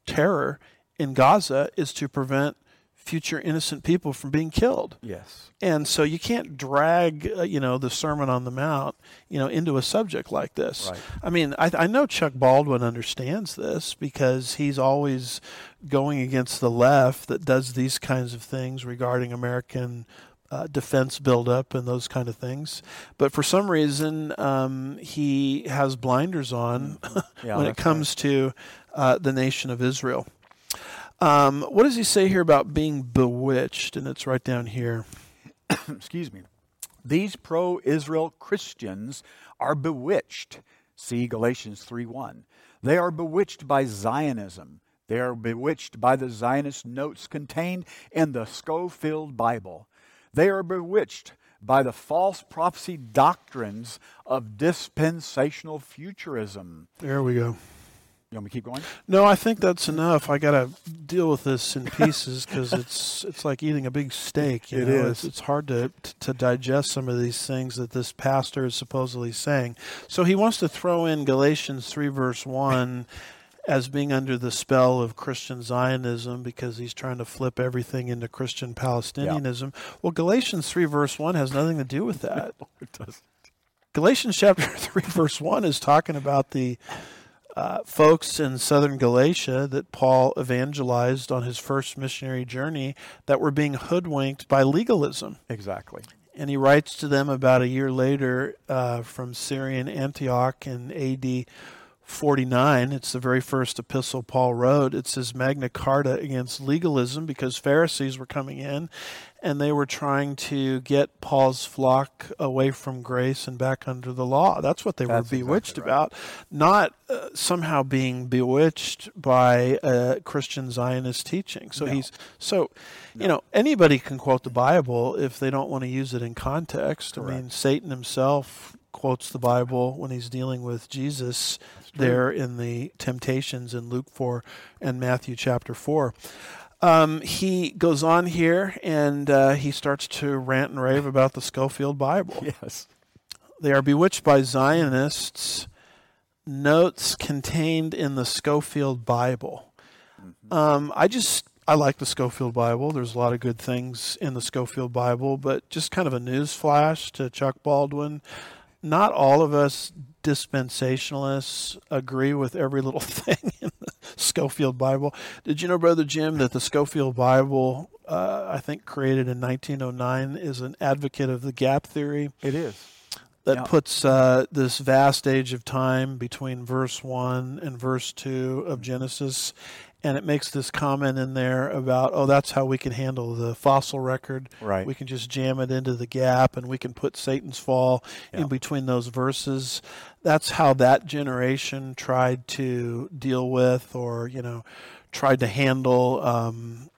terror in Gaza is to prevent future innocent people from being killed. Yes. And so you can't drag, uh, you know, the Sermon on the Mount, you know, into a subject like this. Right. I mean, I, I know Chuck Baldwin understands this because he's always going against the left that does these kinds of things regarding American uh, defense buildup and those kind of things. But for some reason, um, he has blinders on Yeah, when it comes to uh, the nation of Israel. Um, what does he say here about being bewitched? And it's right down here. excuse me, these pro Israel Christians are bewitched. See Galatians 3 1. They are bewitched by Zionism. They are bewitched by the Zionist notes contained in the Scofield Bible. They are bewitched by the false prophecy doctrines of dispensational futurism. There we go. You want me to keep going? No, I think that's enough. I got to deal with this in pieces because it's it's like eating a big steak. You It know? is. It's, it's hard to to digest some of these things that this pastor is supposedly saying. So he wants to throw in Galatians three verse one as being under the spell of Christian Zionism because he's trying to flip everything into Christian Palestinianism. Well, Galatians three verse one has nothing to do with that. It does. Galatians chapter 3, verse 1 is talking about the uh, folks in southern Galatia that Paul evangelized on his first missionary journey that were being hoodwinked by legalism. Exactly. And he writes to them about a year later uh, from Syrian Antioch in AD 49. It's the very first epistle Paul wrote. It's his Magna Carta against legalism because Pharisees were coming in and they were trying to get Paul's flock away from grace and back under the law. That's what they That's were bewitched exactly right. about, not uh, somehow being bewitched by uh, Christian Zionist teaching. So No. he's so you know anybody can quote the Bible if they don't want to use it in context. I mean, Satan himself quotes the Bible when he's dealing with Jesus. There in the temptations in Luke 4 and Matthew chapter 4. Um, he goes on here and uh, he starts to rant and rave about the Scofield Bible. Yes. They are bewitched by Zionists. Notes contained in the Scofield Bible. Um, I just I like the Scofield Bible. There's a lot of good things in the Scofield Bible, but just kind of a news flash to Chuck Baldwin. Not all of us dispensationalists agree with every little thing in the Scofield Bible. Did you know, Brother Jim, that the Scofield Bible, uh, I think created in 1909, is an advocate of the gap theory? It is. that Yeah. puts uh, this vast age of time between verse 1 and verse 2 of Genesis. And it makes this comment in there about, oh, that's how we can handle the fossil record. Right. We can just jam it into the gap and we can put Satan's fall Yeah. in between those verses. That's how that generation tried to deal with or, you know, tried to handle um,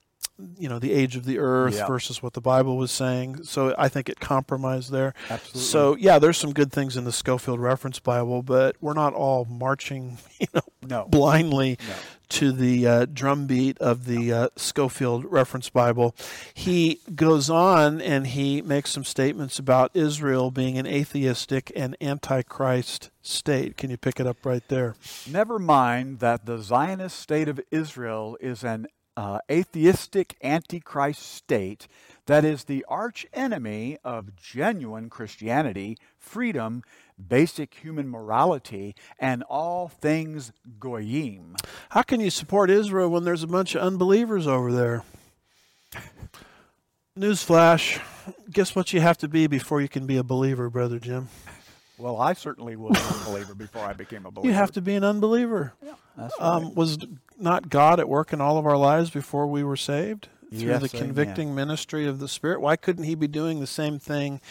you know the age of the earth Yeah. versus what the Bible was saying. So I think it compromised there. Absolutely. So yeah, there's some good things in the Scofield Reference Bible, but we're not all marching, you know, no. blindly No. to the uh, drumbeat of the uh, Scofield Reference Bible. He goes on and he makes some statements about Israel being an atheistic and antichrist state. Can you pick it up right there? Never mind that the Zionist state of Israel is an uh, atheistic antichrist state that is the arch enemy of genuine Christianity, freedom, basic human morality, and all things goyim. How can you support Israel when there's a bunch of unbelievers over there? Newsflash. Guess what you have to be before you can be a believer, Brother Jim? Well, I certainly was an unbeliever before I became a believer. You have to be an unbeliever. That's right. Um, was not God at work in all of our lives before we were saved through Yes, the amen. convicting ministry of the Spirit? Why couldn't He be doing the same thing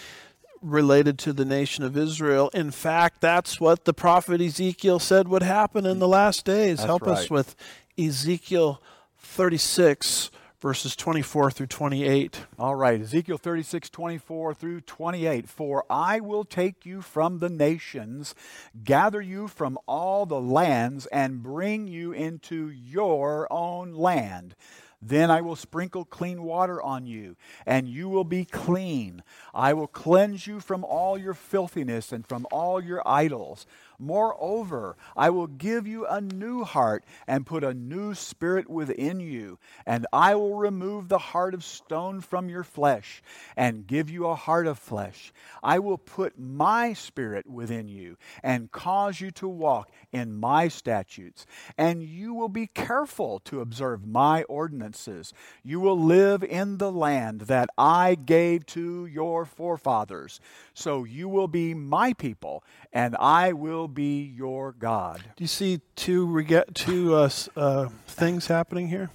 related to the nation of Israel? In fact, that's what the prophet Ezekiel said would happen in the last days. That's Help us with Ezekiel 36, verses 24 through 28. All right, Ezekiel 36, 24 through 28. For I will take you from the nations, gather you from all the lands, and bring you into your own land. Then I will sprinkle clean water on you, and you will be clean. I will cleanse you from all your filthiness and from all your idols. Moreover, I will give you a new heart and put a new spirit within you, and I will remove the heart of stone from your flesh and give you a heart of flesh. I will put my spirit within you and cause you to walk in my statutes, and you will be careful to observe my ordinances. You will live in the land that I gave to your forefathers. So you will be my people, and I will be your God. Do you see two, rega- two uh, uh, things happening here?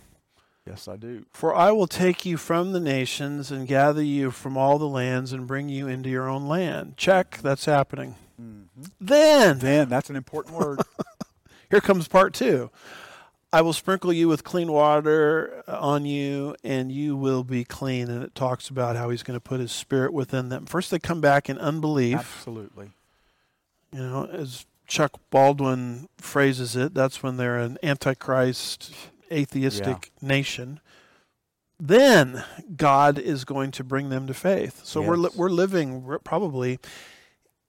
Yes, I do. For I will take you from the nations and gather you from all the lands and bring you into your own land. Check, that's happening. Then, Then, that's an important word. here comes part two. I will sprinkle you with clean water on you, and you will be clean. And it talks about how he's going to put his spirit within them. First, they come back in unbelief. Absolutely. You know, as Chuck Baldwin phrases it, that's when they're an antichrist, atheistic nation. Then God is going to bring them to faith. So we're li- we're living probably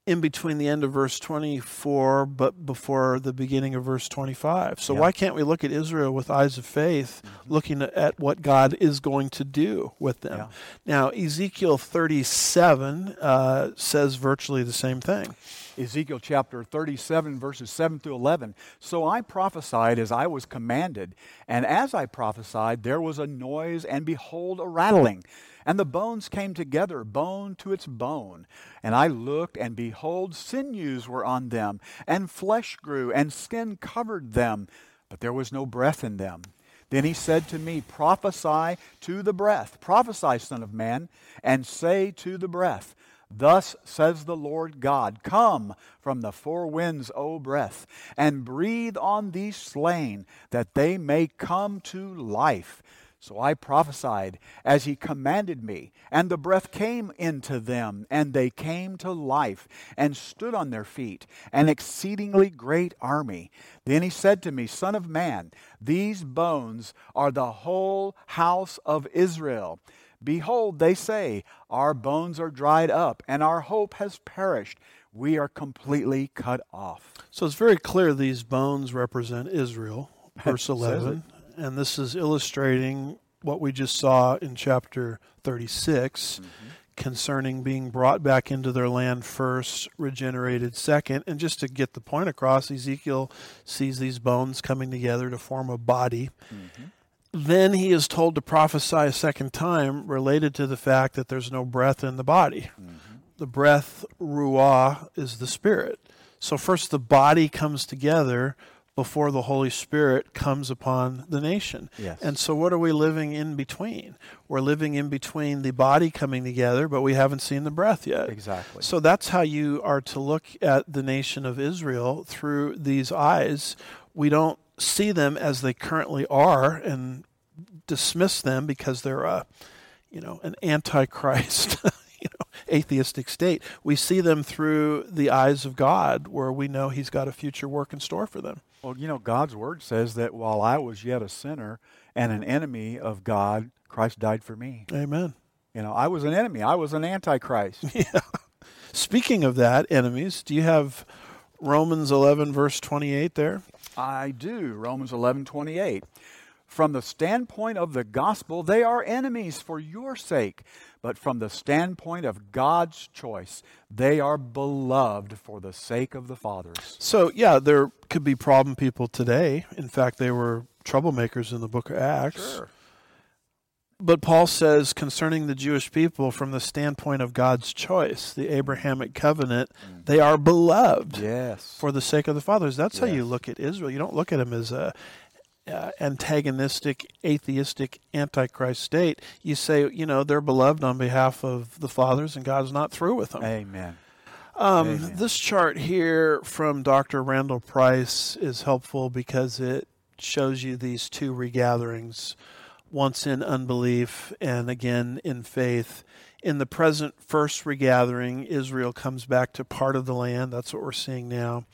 in between the end of verse 24 but before the beginning of verse 25. So Yeah. why can't we look at Israel with eyes of faith, looking at what God is going to do with them? Yeah. Now, Ezekiel 37 uh, says virtually the same thing. Ezekiel chapter 37, verses 7 through 11. So I prophesied as I was commanded, and as I prophesied, there was a noise, and behold, a rattling. And the bones came together, bone to its bone. And I looked, and behold, sinews were on them, and flesh grew, and skin covered them, but there was no breath in them. Then he said to me, Prophesy to the breath, prophesy, Son of Man, and say to the breath, Thus says the Lord God, Come from the four winds, O breath, and breathe on these slain, that they may come to life. So I prophesied as he commanded me, and the breath came into them, and they came to life, and stood on their feet, an exceedingly great army. Then he said to me, Son of man, these bones are the whole house of Israel. Behold, they say, Our bones are dried up, and our hope has perished. We are completely cut off. So it's very clear these bones represent Israel, verse 11. And this is illustrating what we just saw in chapter 36 mm-hmm. concerning being brought back into their land first, regenerated second. And just to get the point across, Ezekiel sees these bones coming together to form a body. Mm-hmm. Then he is told to prophesy a second time related to the fact that there's no breath in the body. Mm-hmm. The breath, ruah, is the spirit. So first the body comes together before the Holy Spirit comes upon the nation. Yes. And so what are we living in between? We're living in between the body coming together, but we haven't seen the breath yet. Exactly. So that's how you are to look at the nation of Israel through these eyes. We don't see them as they currently are and dismiss them because they're a, you know, an antichrist, you know, atheistic state. We see them through the eyes of God, where we know He's got a future work in store for them. Well, you know, God's word says that while I was yet a sinner and an enemy of God, Christ died for me. Amen. You know, I was an enemy. I was an antichrist. Yeah. Speaking of that, enemies, do you have Romans 11, verse 28 there? I do. Romans 11 28. From the standpoint of the gospel, they are enemies for your sake. But from the standpoint of God's choice, they are beloved for the sake of the fathers. So, yeah, there could be problem people today. In fact, they were troublemakers in the book of Acts. Sure. But Paul says concerning the Jewish people, from the standpoint of God's choice, the Abrahamic covenant, they are beloved Yes. for the sake of the fathers. That's how you look at Israel. You don't look at them as a uh, antagonistic, atheistic, antichrist state. You say, you know, they're beloved on behalf of the fathers, and God's not through with them. Amen. Um, Amen. this chart here from Dr. Randall Price is helpful because it shows you these two regatherings, once in unbelief and again in faith. In the present first regathering, Israel comes back to part of the land. That's what we're seeing now.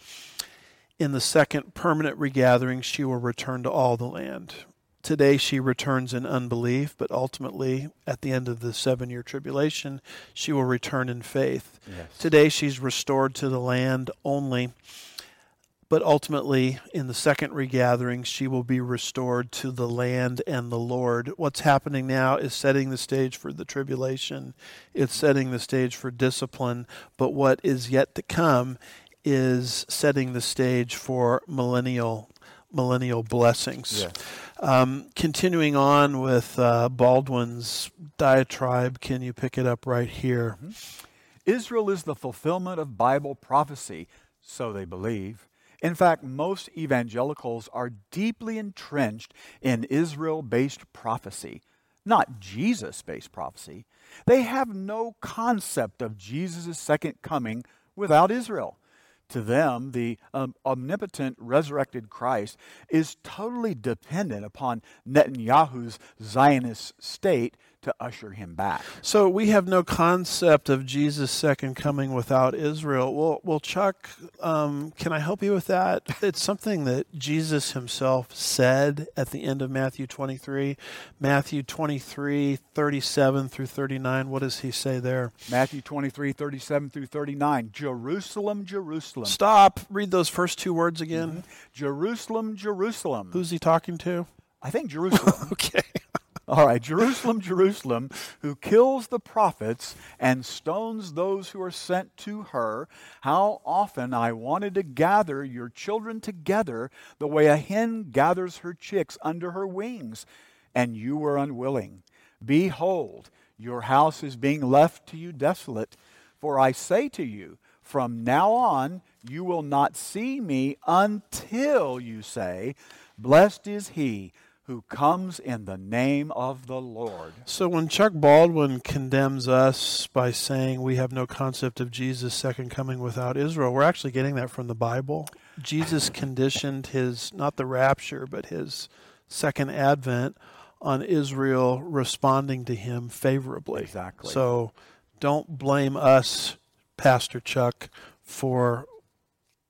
In the second permanent regathering, she will return to all the land. Today, she returns in unbelief, but ultimately, at the end of the seven year tribulation, she will return in faith. Yes. Today she's restored to the land only, but ultimately in the second regathering she will be restored to the land and the Lord. What's happening now is setting the stage for the tribulation. It's setting the stage for discipline, but what is yet to come is setting the stage for millennial millennial blessings. Yes. Um, continuing on with uh, Baldwin's diatribe, can you pick it up right here? Israel is the fulfillment of Bible prophecy, so they believe. In fact, most evangelicals are deeply entrenched in Israel based prophecy, not Jesus based prophecy. They have no concept of Jesus' second coming without Israel. To them, the um, omnipotent resurrected Christ is totally dependent upon Netanyahu's Zionist state to usher him back. So we have no concept of Jesus' second coming without Israel. Well, well, Chuck, um, can I help you with that? It's something that Jesus himself said at the end of Matthew 23. Matthew 23, 37 through 39. What does he say there? Matthew 23, 37 through 39. Jerusalem, Jerusalem. Stop. Read those first two words again. Jerusalem, Jerusalem. Who's he talking to? I think Jerusalem. Okay. All right, Jerusalem, Jerusalem, who kills the prophets and stones those who are sent to her. How often I wanted to gather your children together the way a hen gathers her chicks under her wings, and you were unwilling. Behold, your house is being left to you desolate. For I say to you, from now on you will not see me until you say, Blessed is he who comes in the name of the Lord. So when Chuck Baldwin condemns us by saying we have no concept of Jesus' second coming without Israel, we're actually getting that from the Bible. Jesus conditioned his, not the rapture, but his second advent on Israel responding to him favorably. Exactly. So don't blame us, Pastor Chuck, for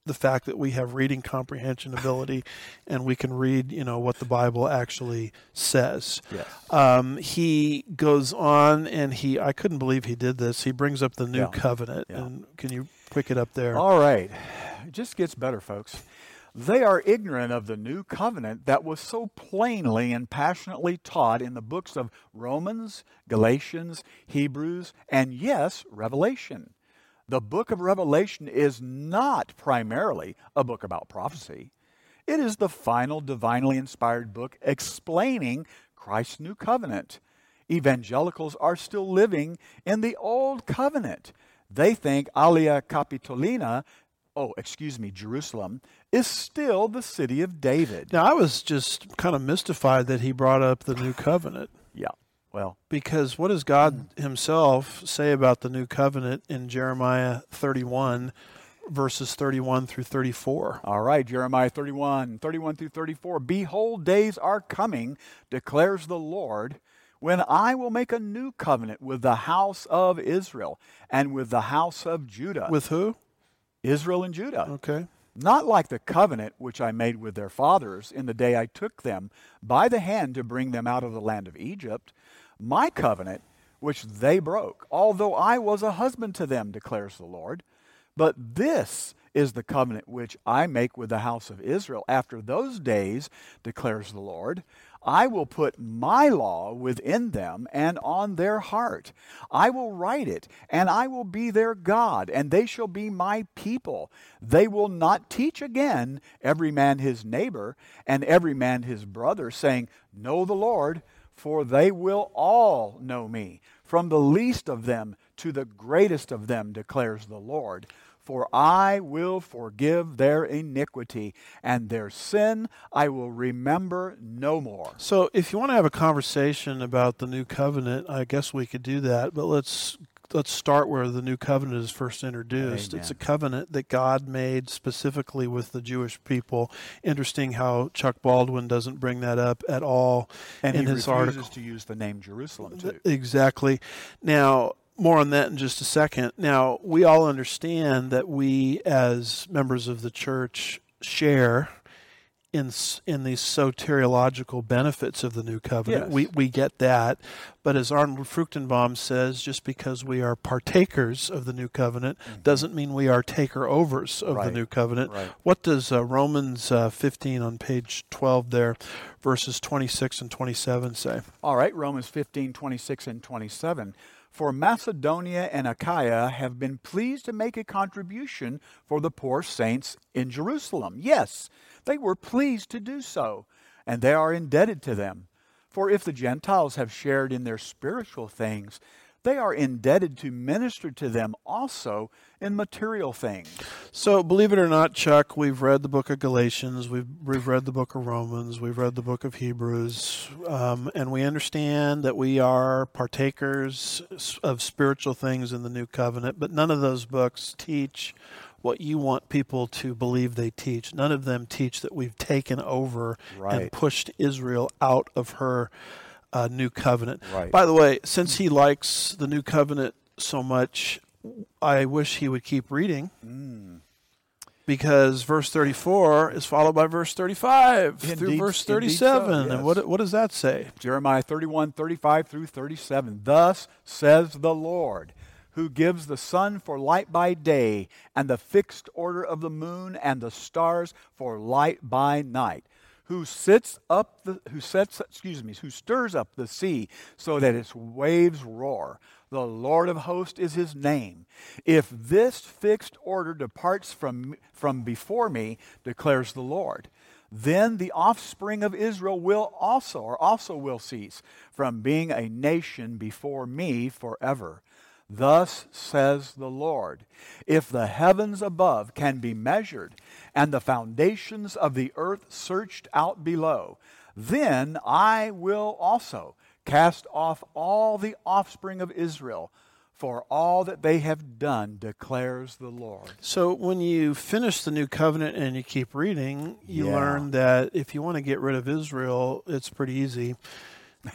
the fact that we have reading comprehension ability and we can read, you know, what the Bible actually says. Yes. Um, he goes on and he, I couldn't believe he did this. He brings up the new Yeah. covenant. Yeah. And can you pick it up there? All right. It just gets better, folks. They are ignorant of the new covenant that was so plainly and passionately taught in the books of Romans, Galatians, Hebrews, and yes, Revelation. The book of Revelation is not primarily a book about prophecy. It is the final divinely inspired book explaining Christ's new covenant. Evangelicals are still living in the old covenant. They think Aelia Capitolina, oh, excuse me, Jerusalem, is still the city of David. Now, I was just kind of mystified that he brought up the new covenant Yeah, well, because what does God mm. himself say about the new covenant in Jeremiah 31, verses 31 through 34. All right, Jeremiah 31, 31 through 34. Behold, days are coming, declares the Lord, when I will make a new covenant with the house of Israel and with the house of Judah. With who? Israel and Judah. Okay. Not like the covenant which I made with their fathers in the day I took them by the hand to bring them out of the land of Egypt, my covenant which they broke, although I was a husband to them, declares the Lord. But this is the covenant which I make with the house of Israel after those days, declares the Lord. I will put my law within them and on their heart. I will write it, and I will be their God, and they shall be my people. They will not teach again every man his neighbor and every man his brother, saying, Know the Lord, for they will all know me, from the least of them to the greatest of them, declares the Lord for I will forgive their iniquity, and their sin I will remember no more. So, if you want to have a conversation about the new covenant, I guess we could do that. But let's let's start where the new covenant is first introduced. Amen. It's a covenant that God made specifically with the Jewish people. Interesting how Chuck Baldwin doesn't bring that up at all and in he his refuses article. to use the name Jerusalem too. Exactly. Now, more on that in just a second. Now, we all understand that we, as members of the church, share in in these soteriological benefits of the new covenant. Yes. We we get that, but as Arnold Fruchtenbaum says, just because we are partakers of the new covenant doesn't mean we are taker overs of the Mm-hmm. New covenant. Right. What does uh, Romans uh, 15 on page 12 there, verses 26 and 27 say? All right, Romans 15, 26 and 27. For Macedonia and Achaia have been pleased to make a contribution for the poor saints in Jerusalem. Yes, they were pleased to do so, and they are indebted to them. For if the Gentiles have shared in their spiritual things, they are indebted to minister to them also in material things. So, believe it or not, Chuck, we've read the book of Galatians, we've, we've read the book of Romans, we've read the book of Hebrews, um, and we understand that we are partakers of spiritual things in the new covenant, but none of those books teach what you want people to believe they teach. None of them teach that we've taken over and pushed Israel out of her uh, new covenant. Right. By the way, since he likes the new covenant so much, I wish he would keep reading because verse 34 is followed by verse 35 through verse indeed so, 37. And what, what does that say? Jeremiah 31, 35 through 37. Thus says the Lord, who gives the sun for light by day, and the fixed order of the moon and the stars for light by night. Who sits up the who sets excuse me, who stirs up the sea so that its waves roar. The Lord of hosts is his name. If this fixed order departs from, from before me, declares the Lord, then the offspring of Israel will also, or also will cease from being a nation before me forever. Thus says the Lord If the heavens above can be measured, and the foundations of the earth searched out below, then I will also cast off all the offspring of Israel for all that they have done, declares the Lord. So when you finish the new covenant and you keep reading, you Yeah. learn that if you want to get rid of Israel, it's pretty easy.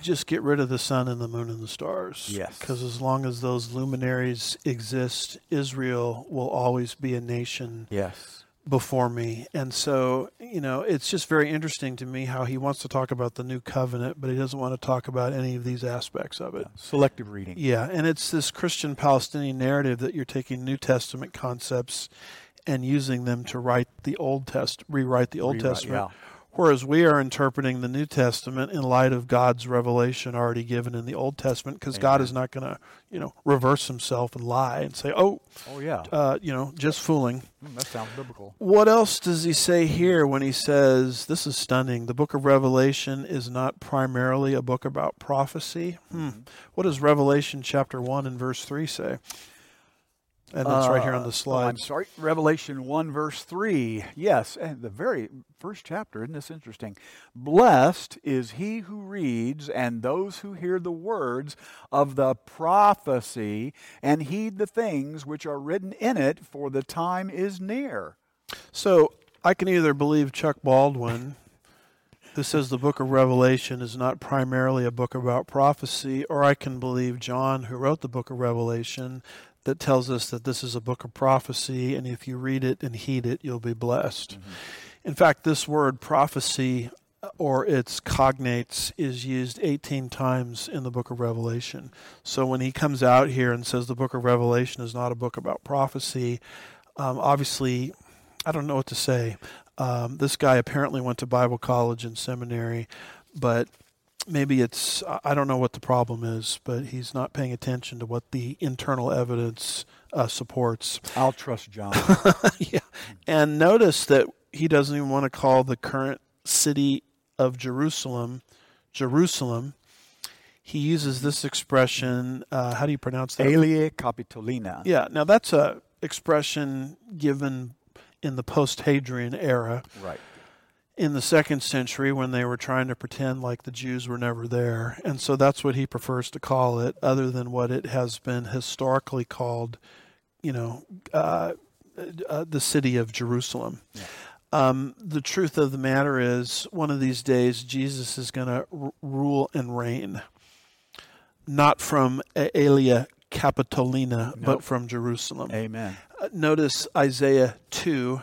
Just get rid of the sun and the moon and the stars. Yes. Because as long as those luminaries exist, Israel will always be a nation Yes. before me. And so, you know, it's just very interesting to me how he wants to talk about the new covenant, but he doesn't want to talk about any of these aspects of it. Selective reading. Yeah, and it's this Christian Palestinian narrative that you're taking New Testament concepts and using them to write the Old Test, rewrite the Old Rewrite, Testament. yeah. Whereas we are interpreting the New Testament in light of God's revelation already given in the Old Testament, because God is not going to, you know, reverse Himself and lie and say, "Oh, Oh, yeah. uh, you know, just fooling." Mm, that sounds biblical. What else does he say here when he says, this is stunning, the book of Revelation is not primarily a book about prophecy? Hmm. What does Revelation chapter 1 and verse 3 say? And that's right here on Uh, the oh, slide. I'm sorry. Revelation 1, verse 3. Yes, and the very first chapter. Isn't this interesting? Blessed is he who reads and those who hear the words of the prophecy and heed the things which are written in it, for the time is near. So I can either believe Chuck Baldwin, who says the book of Revelation is not primarily a book about prophecy, or I can believe John, who wrote the book of Revelation, that tells us that this is a book of prophecy, and if you read it and heed it, you'll be blessed. In fact, this word prophecy or its cognates is used 18 times in the book of Revelation. So when he comes out here and says the book of Revelation is not a book about prophecy, um, obviously, I don't know what to say. Um, this guy apparently went to Bible college and seminary, but maybe it's, I- don't know what the problem is, but he's not paying attention to what the internal evidence uh, supports. I'll trust John. yeah. And notice that he doesn't even want to call the current city of Jerusalem Jerusalem. He uses this expression. Uh, how do you pronounce that? Elie Capitolina. Yeah. Now that's a expression given in the post-Hadrian era Right. In the second century when they were trying to pretend like the Jews were never there. And so that's what he prefers to call it, other than what it has been historically called, you know, uh, uh, the city of Jerusalem. Yeah. Um, the truth of the matter is, one of these days, Jesus is going to r- rule and reign, not from Aelia Capitolina, Nope. but from Jerusalem. Amen. Uh, notice Isaiah 2,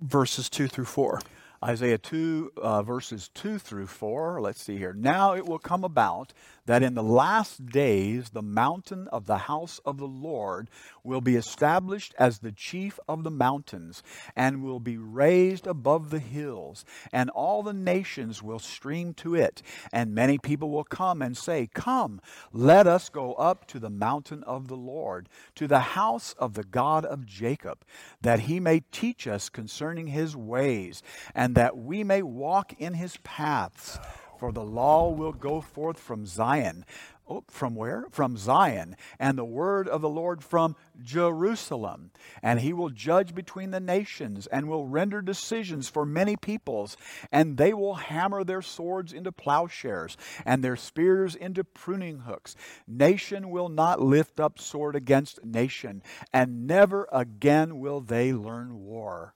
verses 2 through 4. Isaiah 2, uh, verses 2 through 4. Let's see here. Now it will come about that in the last days the mountain of the house of the Lord will be established as the chief of the mountains, and will be raised above the hills, and all the nations will stream to it. And many people will come and say, Come, let us go up to the mountain of the Lord, to the house of the God of Jacob, that he may teach us concerning his ways, and that we may walk in his paths. For the law will go forth from Zion. Oh, from where? From Zion. And the word of the Lord from Jerusalem. And he will judge between the nations and will render decisions for many peoples. And they will hammer their swords into plowshares and their spears into pruning hooks. Nation will not lift up sword against nation, and never again will they learn war.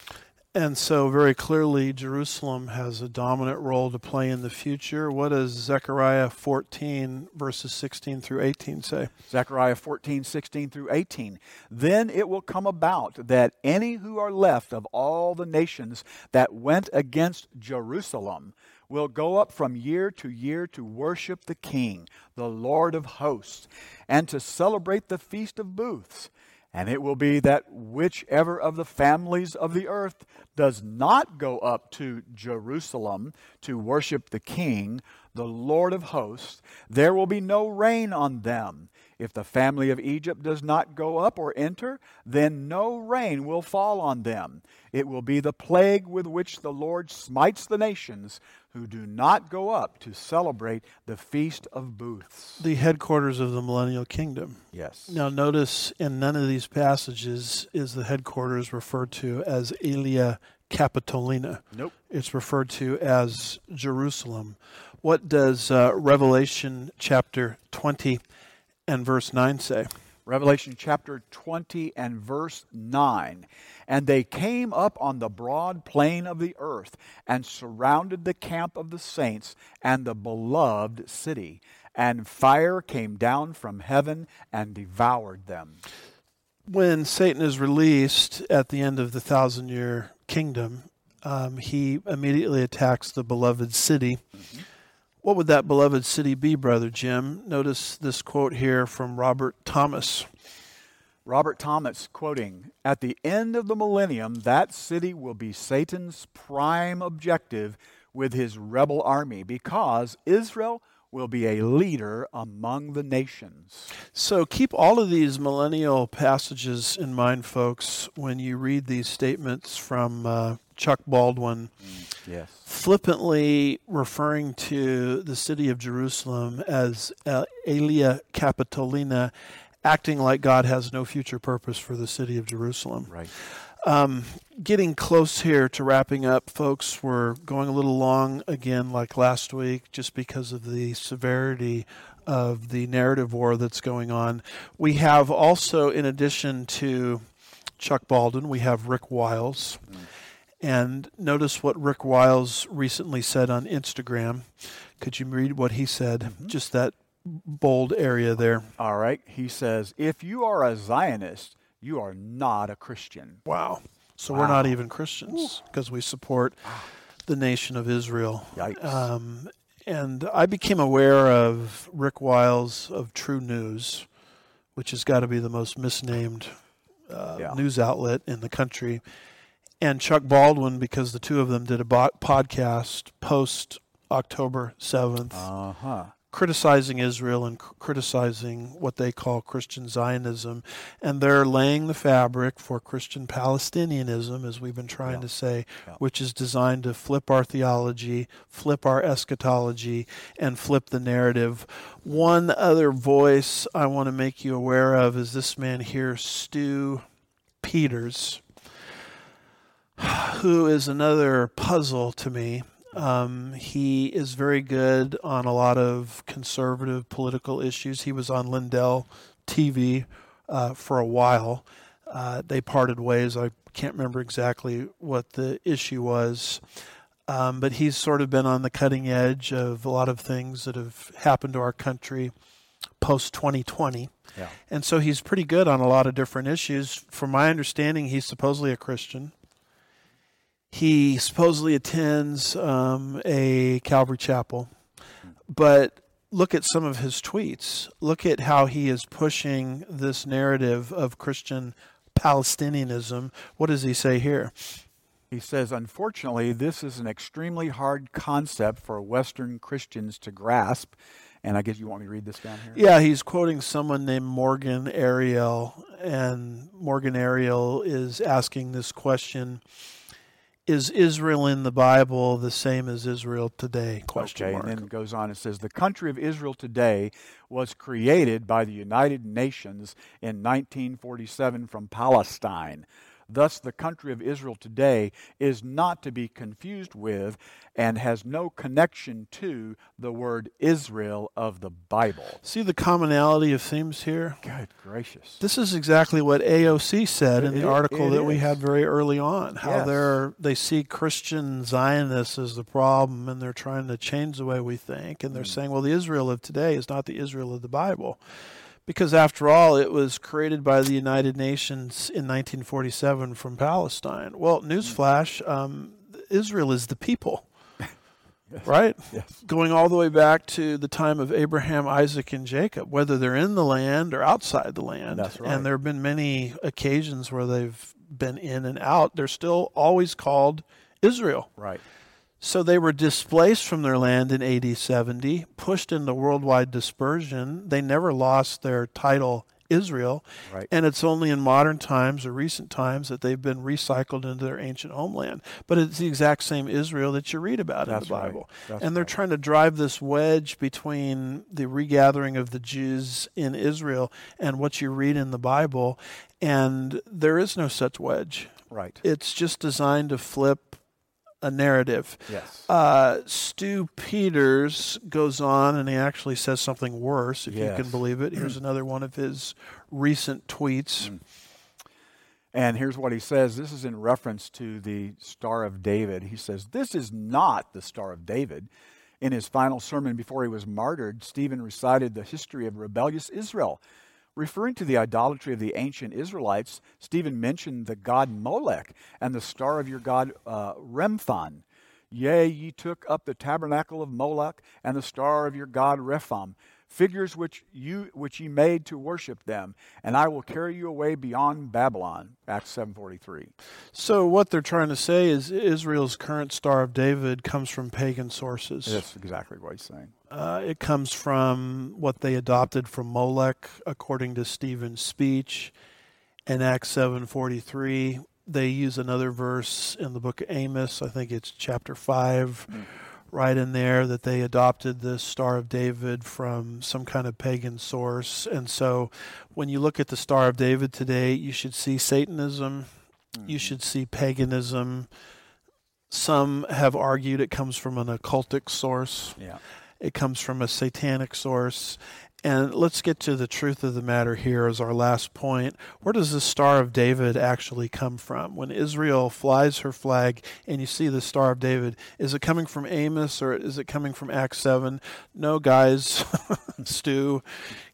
And so, very clearly, Jerusalem has a dominant role to play in the future. What does Zechariah 14, verses 16 through 18 say? Zechariah 14, 16 through 18. Then it will come about that any who are left of all the nations that went against Jerusalem will go up from year to year to worship the King, the Lord of hosts, and to celebrate the Feast of Booths. And it will be that whichever of the families of the earth does not go up to Jerusalem to worship the King, the Lord of hosts, there will be no rain on them. If the family of Egypt does not go up or enter, then no rain will fall on them. It will be the plague with which the Lord smites the nations who do not go up to celebrate the Feast of Booths. The headquarters of the millennial kingdom. Yes. Now, notice in none of these passages is the headquarters referred to as Aelia Capitolina. Nope. It's referred to as Jerusalem. What does uh, Revelation chapter 20 and verse 9 say? Revelation chapter 20 and verse 9. And they came up on the broad plain of the earth and surrounded the camp of the saints and the beloved city. And fire came down from heaven and devoured them. When Satan is released at the end of the thousand year kingdom, um, he immediately attacks the beloved city. What would that beloved city be, Brother Jim? Notice this quote here from Robert Thomas. Robert Thomas quoting At the end of the millennium, that city will be Satan's prime objective with his rebel army because Israel will be a leader among the nations. So keep all of these millennial passages in mind, folks, when you read these statements from uh, Chuck Baldwin, Yes. flippantly referring to the city of Jerusalem as uh, Aelia Capitolina acting like God has no future purpose for the city of Jerusalem. Right. Um, getting close here to wrapping up, folks. We're going a little long again, like last week, just because of the severity of the narrative war that's going on. We have also, in addition to Chuck Baldwin, we have Rick Wiles. Mm. And notice what Rick Wiles recently said on Instagram. Could you read what he said? Mm-hmm. Just that bold area there. All right. He says, If you are a Zionist, you are not a Christian. Wow. So wow. we're not even Christians because we support the nation of Israel. Yikes. Um, and I became aware of Rick Wiles of True News, which has got to be the most misnamed uh, yeah. news outlet in the country, and Chuck Baldwin because the two of them did a bo- podcast post October 7th. Uh-huh criticizing Israel and criticizing what they call Christian Zionism, and they're laying the fabric for Christian Palestinianism, as we've been trying yeah. to say, yeah. which is designed to flip our theology, flip our eschatology, and flip the narrative. One other voice I want to make you aware of is this man here, Stu Peters, who is another puzzle to me. Um, he is very good on a lot of conservative political issues. He was on Lindell TV uh, for a while. Uh, they parted ways. I can't remember exactly what the issue was. Um, but he's sort of been on the cutting edge of a lot of things that have happened to our country post 2020. Yeah. And so he's pretty good on a lot of different issues. From my understanding, he's supposedly a Christian. He supposedly attends um, a Calvary chapel, but look at some of his tweets. Look at how he is pushing this narrative of Christian Palestinianism. What does he say here? He says, unfortunately, this is an extremely hard concept for Western Christians to grasp. And I guess you want me to read this down here? Yeah, he's quoting someone named Morgan Ariel. And Morgan Ariel is asking this question is Israel in the Bible the same as Israel today? Question okay, mark. and then it goes on. and says the country of Israel today was created by the United Nations in 1947 from Palestine. Thus, the country of Israel today is not to be confused with and has no connection to the word Israel of the Bible. See the commonality of themes here? Good gracious. This is exactly what AOC said in the article that is. we had very early on. How yes. they're they see Christian Zionists as the problem and they're trying to change the way we think and they're mm. saying, well, the Israel of today is not the Israel of the Bible because after all, it was created by the United Nations in 1947 from Palestine. Well, newsflash: um, Israel is the people, yes. right? Yes. Going all the way back to the time of Abraham, Isaac, and Jacob, whether they're in the land or outside the land. That's right. And there have been many occasions where they've been in and out. They're still always called Israel. Right. So they were displaced from their land in AD 70, pushed into worldwide dispersion. They never lost their title Israel. Right. And it's only in modern times or recent times that they've been recycled into their ancient homeland. But it's the exact same Israel that you read about That's in the Bible. Right. And they're right. trying to drive this wedge between the regathering of the Jews in Israel and what you read in the Bible. And there is no such wedge. Right. It's just designed to flip a narrative. Yes. Uh, Stu Peters goes on and he actually says something worse, if yes. you can believe it. Here's another one of his recent tweets. Mm. And here's what he says. This is in reference to the Star of David. He says, This is not the Star of David. In his final sermon before he was martyred, Stephen recited the history of rebellious Israel Referring to the idolatry of the ancient Israelites, Stephen mentioned the god Molech and the star of your god uh, Remphan. Yea, ye took up the tabernacle of Moloch and the star of your god Rephan figures which you which ye made to worship them and i will carry you away beyond babylon. Acts 743 so what they're trying to say is israel's current star of david comes from pagan sources. That's exactly what he's saying. Uh, it comes from what they adopted from molech according to stephen's speech. In acts 743 they use another verse in the book of amos. I think it's chapter 5 mm right in there that they adopted the Star of David from some kind of pagan source. And so when you look at the Star of David today, you should see Satanism, mm-hmm. you should see paganism. Some have argued it comes from an occultic source. Yeah. It comes from a satanic source. And let's get to the truth of the matter here as our last point. Where does the Star of David actually come from? When Israel flies her flag and you see the Star of David, is it coming from Amos or is it coming from Acts 7? No, guys, Stu,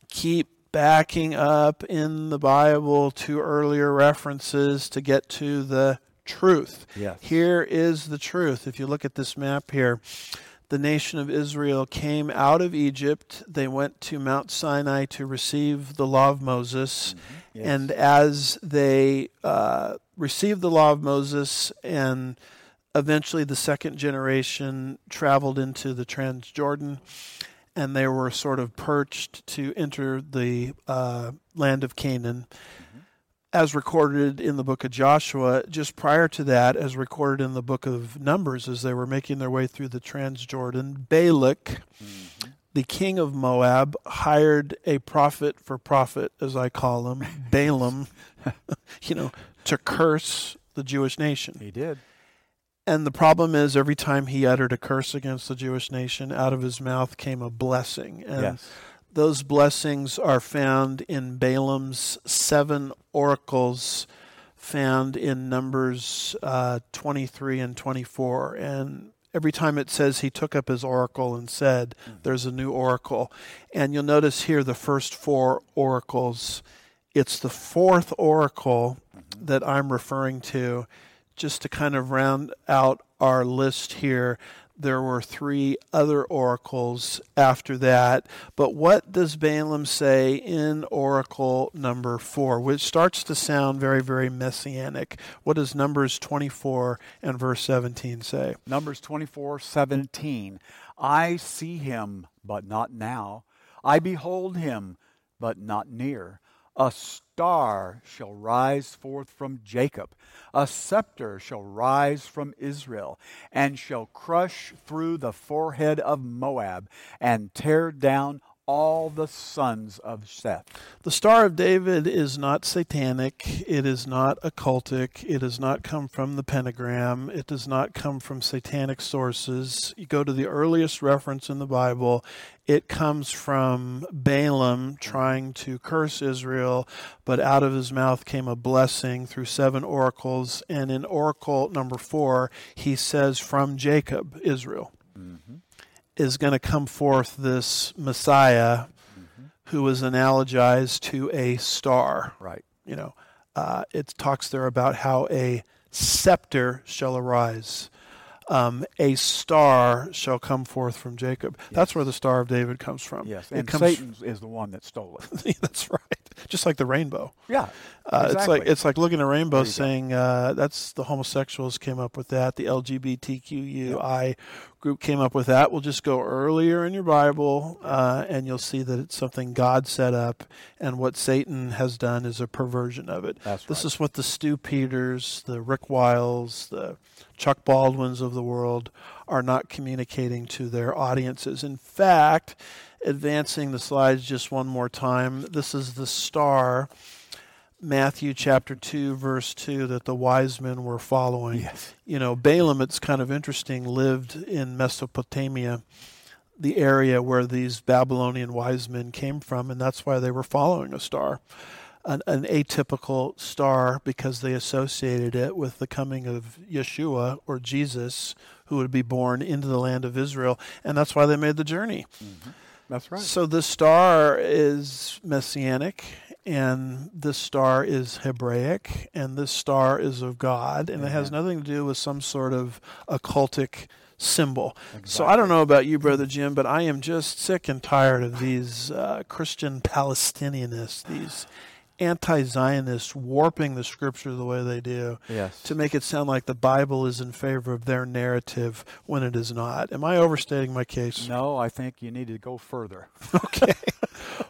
keep backing up in the Bible to earlier references to get to the truth. Yes. Here is the truth. If you look at this map here, the nation of Israel came out of Egypt. They went to Mount Sinai to receive the law of Moses. Mm-hmm. Yes. And as they uh, received the law of Moses, and eventually the second generation traveled into the Transjordan, and they were sort of perched to enter the uh, land of Canaan as recorded in the book of Joshua, just prior to that, as recorded in the book of Numbers, as they were making their way through the Transjordan, Balak, mm-hmm. the king of Moab, hired a prophet for profit, as I call him, Balaam, you know, to curse the Jewish nation. He did. And the problem is, every time he uttered a curse against the Jewish nation, out of his mouth came a blessing. And yes those blessings are found in Balaam's seven oracles found in Numbers uh, 23 and 24. And every time it says he took up his oracle and said, mm-hmm. there's a new oracle. And you'll notice here the first four oracles. It's the fourth oracle mm-hmm. that I'm referring to, just to kind of round out our list here there were three other oracles after that. But what does Balaam say in oracle number four, which starts to sound very, very messianic? What does Numbers 24 and verse 17 say? Numbers 24, 17. I see him, but not now. I behold him, but not near. A star shall rise forth from Jacob, a scepter shall rise from Israel, and shall crush through the forehead of Moab, and tear down all the sons of Seth. The Star of David is not satanic. It is not occultic. It does not come from the pentagram. It does not come from satanic sources. You go to the earliest reference in the Bible, it comes from Balaam trying to curse Israel, but out of his mouth came a blessing through seven oracles. And in oracle number four, he says, From Jacob, Israel. Mm-hmm is going to come forth this Messiah mm-hmm. who is analogized to a star. Right. You know, uh, it talks there about how a scepter shall arise. Um, a star shall come forth from Jacob. Yes. That's where the Star of David comes from. Yes, and Satan is the one that stole it. that's right. Just like the rainbow. Yeah, uh, exactly. It's like it's like looking at a rainbow, saying uh, that's the homosexuals came up with that. The LGBTQI yep group came up with that. We'll just go earlier in your Bible, uh, and you'll see that it's something God set up, and what Satan has done is a perversion of it. That's this right. is what the Stu Peters, the Rick Wiles, the Chuck Baldwins of the world are not communicating to their audiences. In fact, advancing the slides just one more time, this is the star Matthew chapter 2, verse 2, that the wise men were following. Yes. You know, Balaam, it's kind of interesting, lived in Mesopotamia, the area where these Babylonian wise men came from, and that's why they were following a star, an, an atypical star, because they associated it with the coming of Yeshua or Jesus, who would be born into the land of Israel, and that's why they made the journey. Mm-hmm. That's right. So the star is messianic and this star is Hebraic, and this star is of God, and Amen. it has nothing to do with some sort of occultic symbol. Exactly. So I don't know about you, Brother Jim, but I am just sick and tired of these uh, Christian Palestinianists, these anti Zionists warping the scripture the way they do yes. to make it sound like the Bible is in favor of their narrative when it is not. Am I overstating my case? No, I think you need to go further. okay.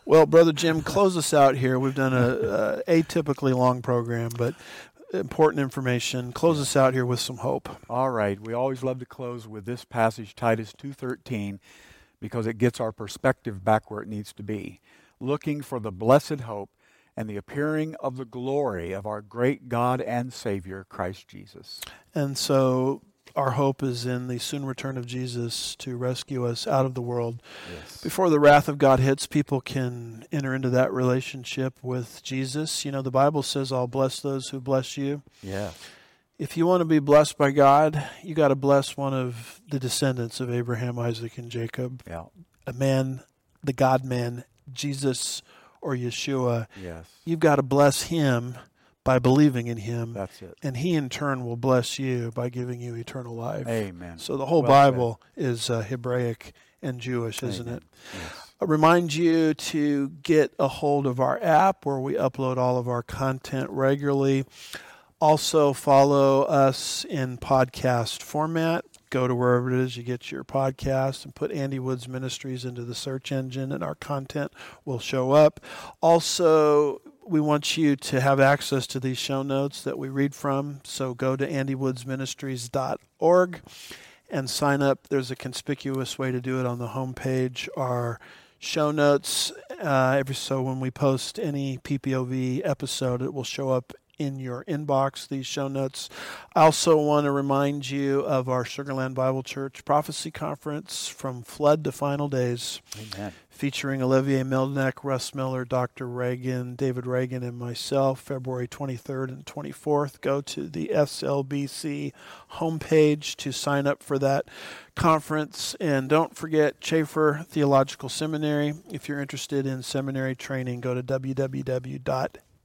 well, Brother Jim, close us out here. We've done a, a atypically long program, but important information. Close us out here with some hope. All right. We always love to close with this passage, Titus 2:13, because it gets our perspective back where it needs to be. Looking for the blessed hope and the appearing of the glory of our great God and Savior, Christ Jesus. And so our hope is in the soon return of Jesus to rescue us out of the world. Yes. Before the wrath of God hits, people can enter into that relationship with Jesus. You know, the Bible says, I'll bless those who bless you. Yeah. If you want to be blessed by God, you got to bless one of the descendants of Abraham, Isaac, and Jacob. Yeah. A man, the God man, Jesus or Yeshua. Yes. You've got to bless him by believing in him. That's it. and he in turn will bless you by giving you eternal life. Amen. So the whole Well. Bible is uh, Hebraic and Jewish, isn't Amen. it? Yes. I remind you to get a hold of our app where we upload all of our content regularly. Also, follow us in podcast format. Go to wherever it is you get your podcast and put Andy Woods Ministries into the search engine, and our content will show up. Also, we want you to have access to these show notes that we read from. So go to andywoodsministries.org and sign up. There's a conspicuous way to do it on the homepage. Our show notes, uh, every so when we post any PPOV episode, it will show up in your inbox, these show notes. I also want to remind you of our Sugar Land Bible Church Prophecy Conference from Flood to Final Days Amen. featuring Olivier Melnick, Russ Miller, Dr. Reagan, David Reagan, and myself, February 23rd and 24th. Go to the SLBC homepage to sign up for that conference. And don't forget Chafer Theological Seminary. If you're interested in seminary training, go to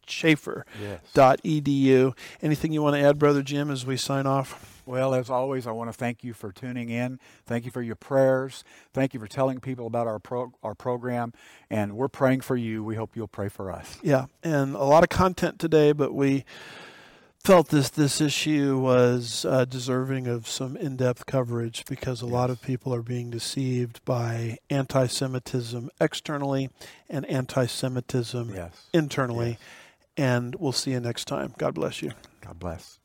www.chafer.edu. Yes. Anything you want to add, Brother Jim, as we sign off? Well, as always, I want to thank you for tuning in. Thank you for your prayers. Thank you for telling people about our pro- our program. And we're praying for you. We hope you'll pray for us. Yeah, and a lot of content today, but we felt this this issue was uh, deserving of some in-depth coverage because a lot of people are being deceived by anti-Semitism externally and anti-Semitism Yes. internally. Yes. And we'll see you next time. God bless you. God bless.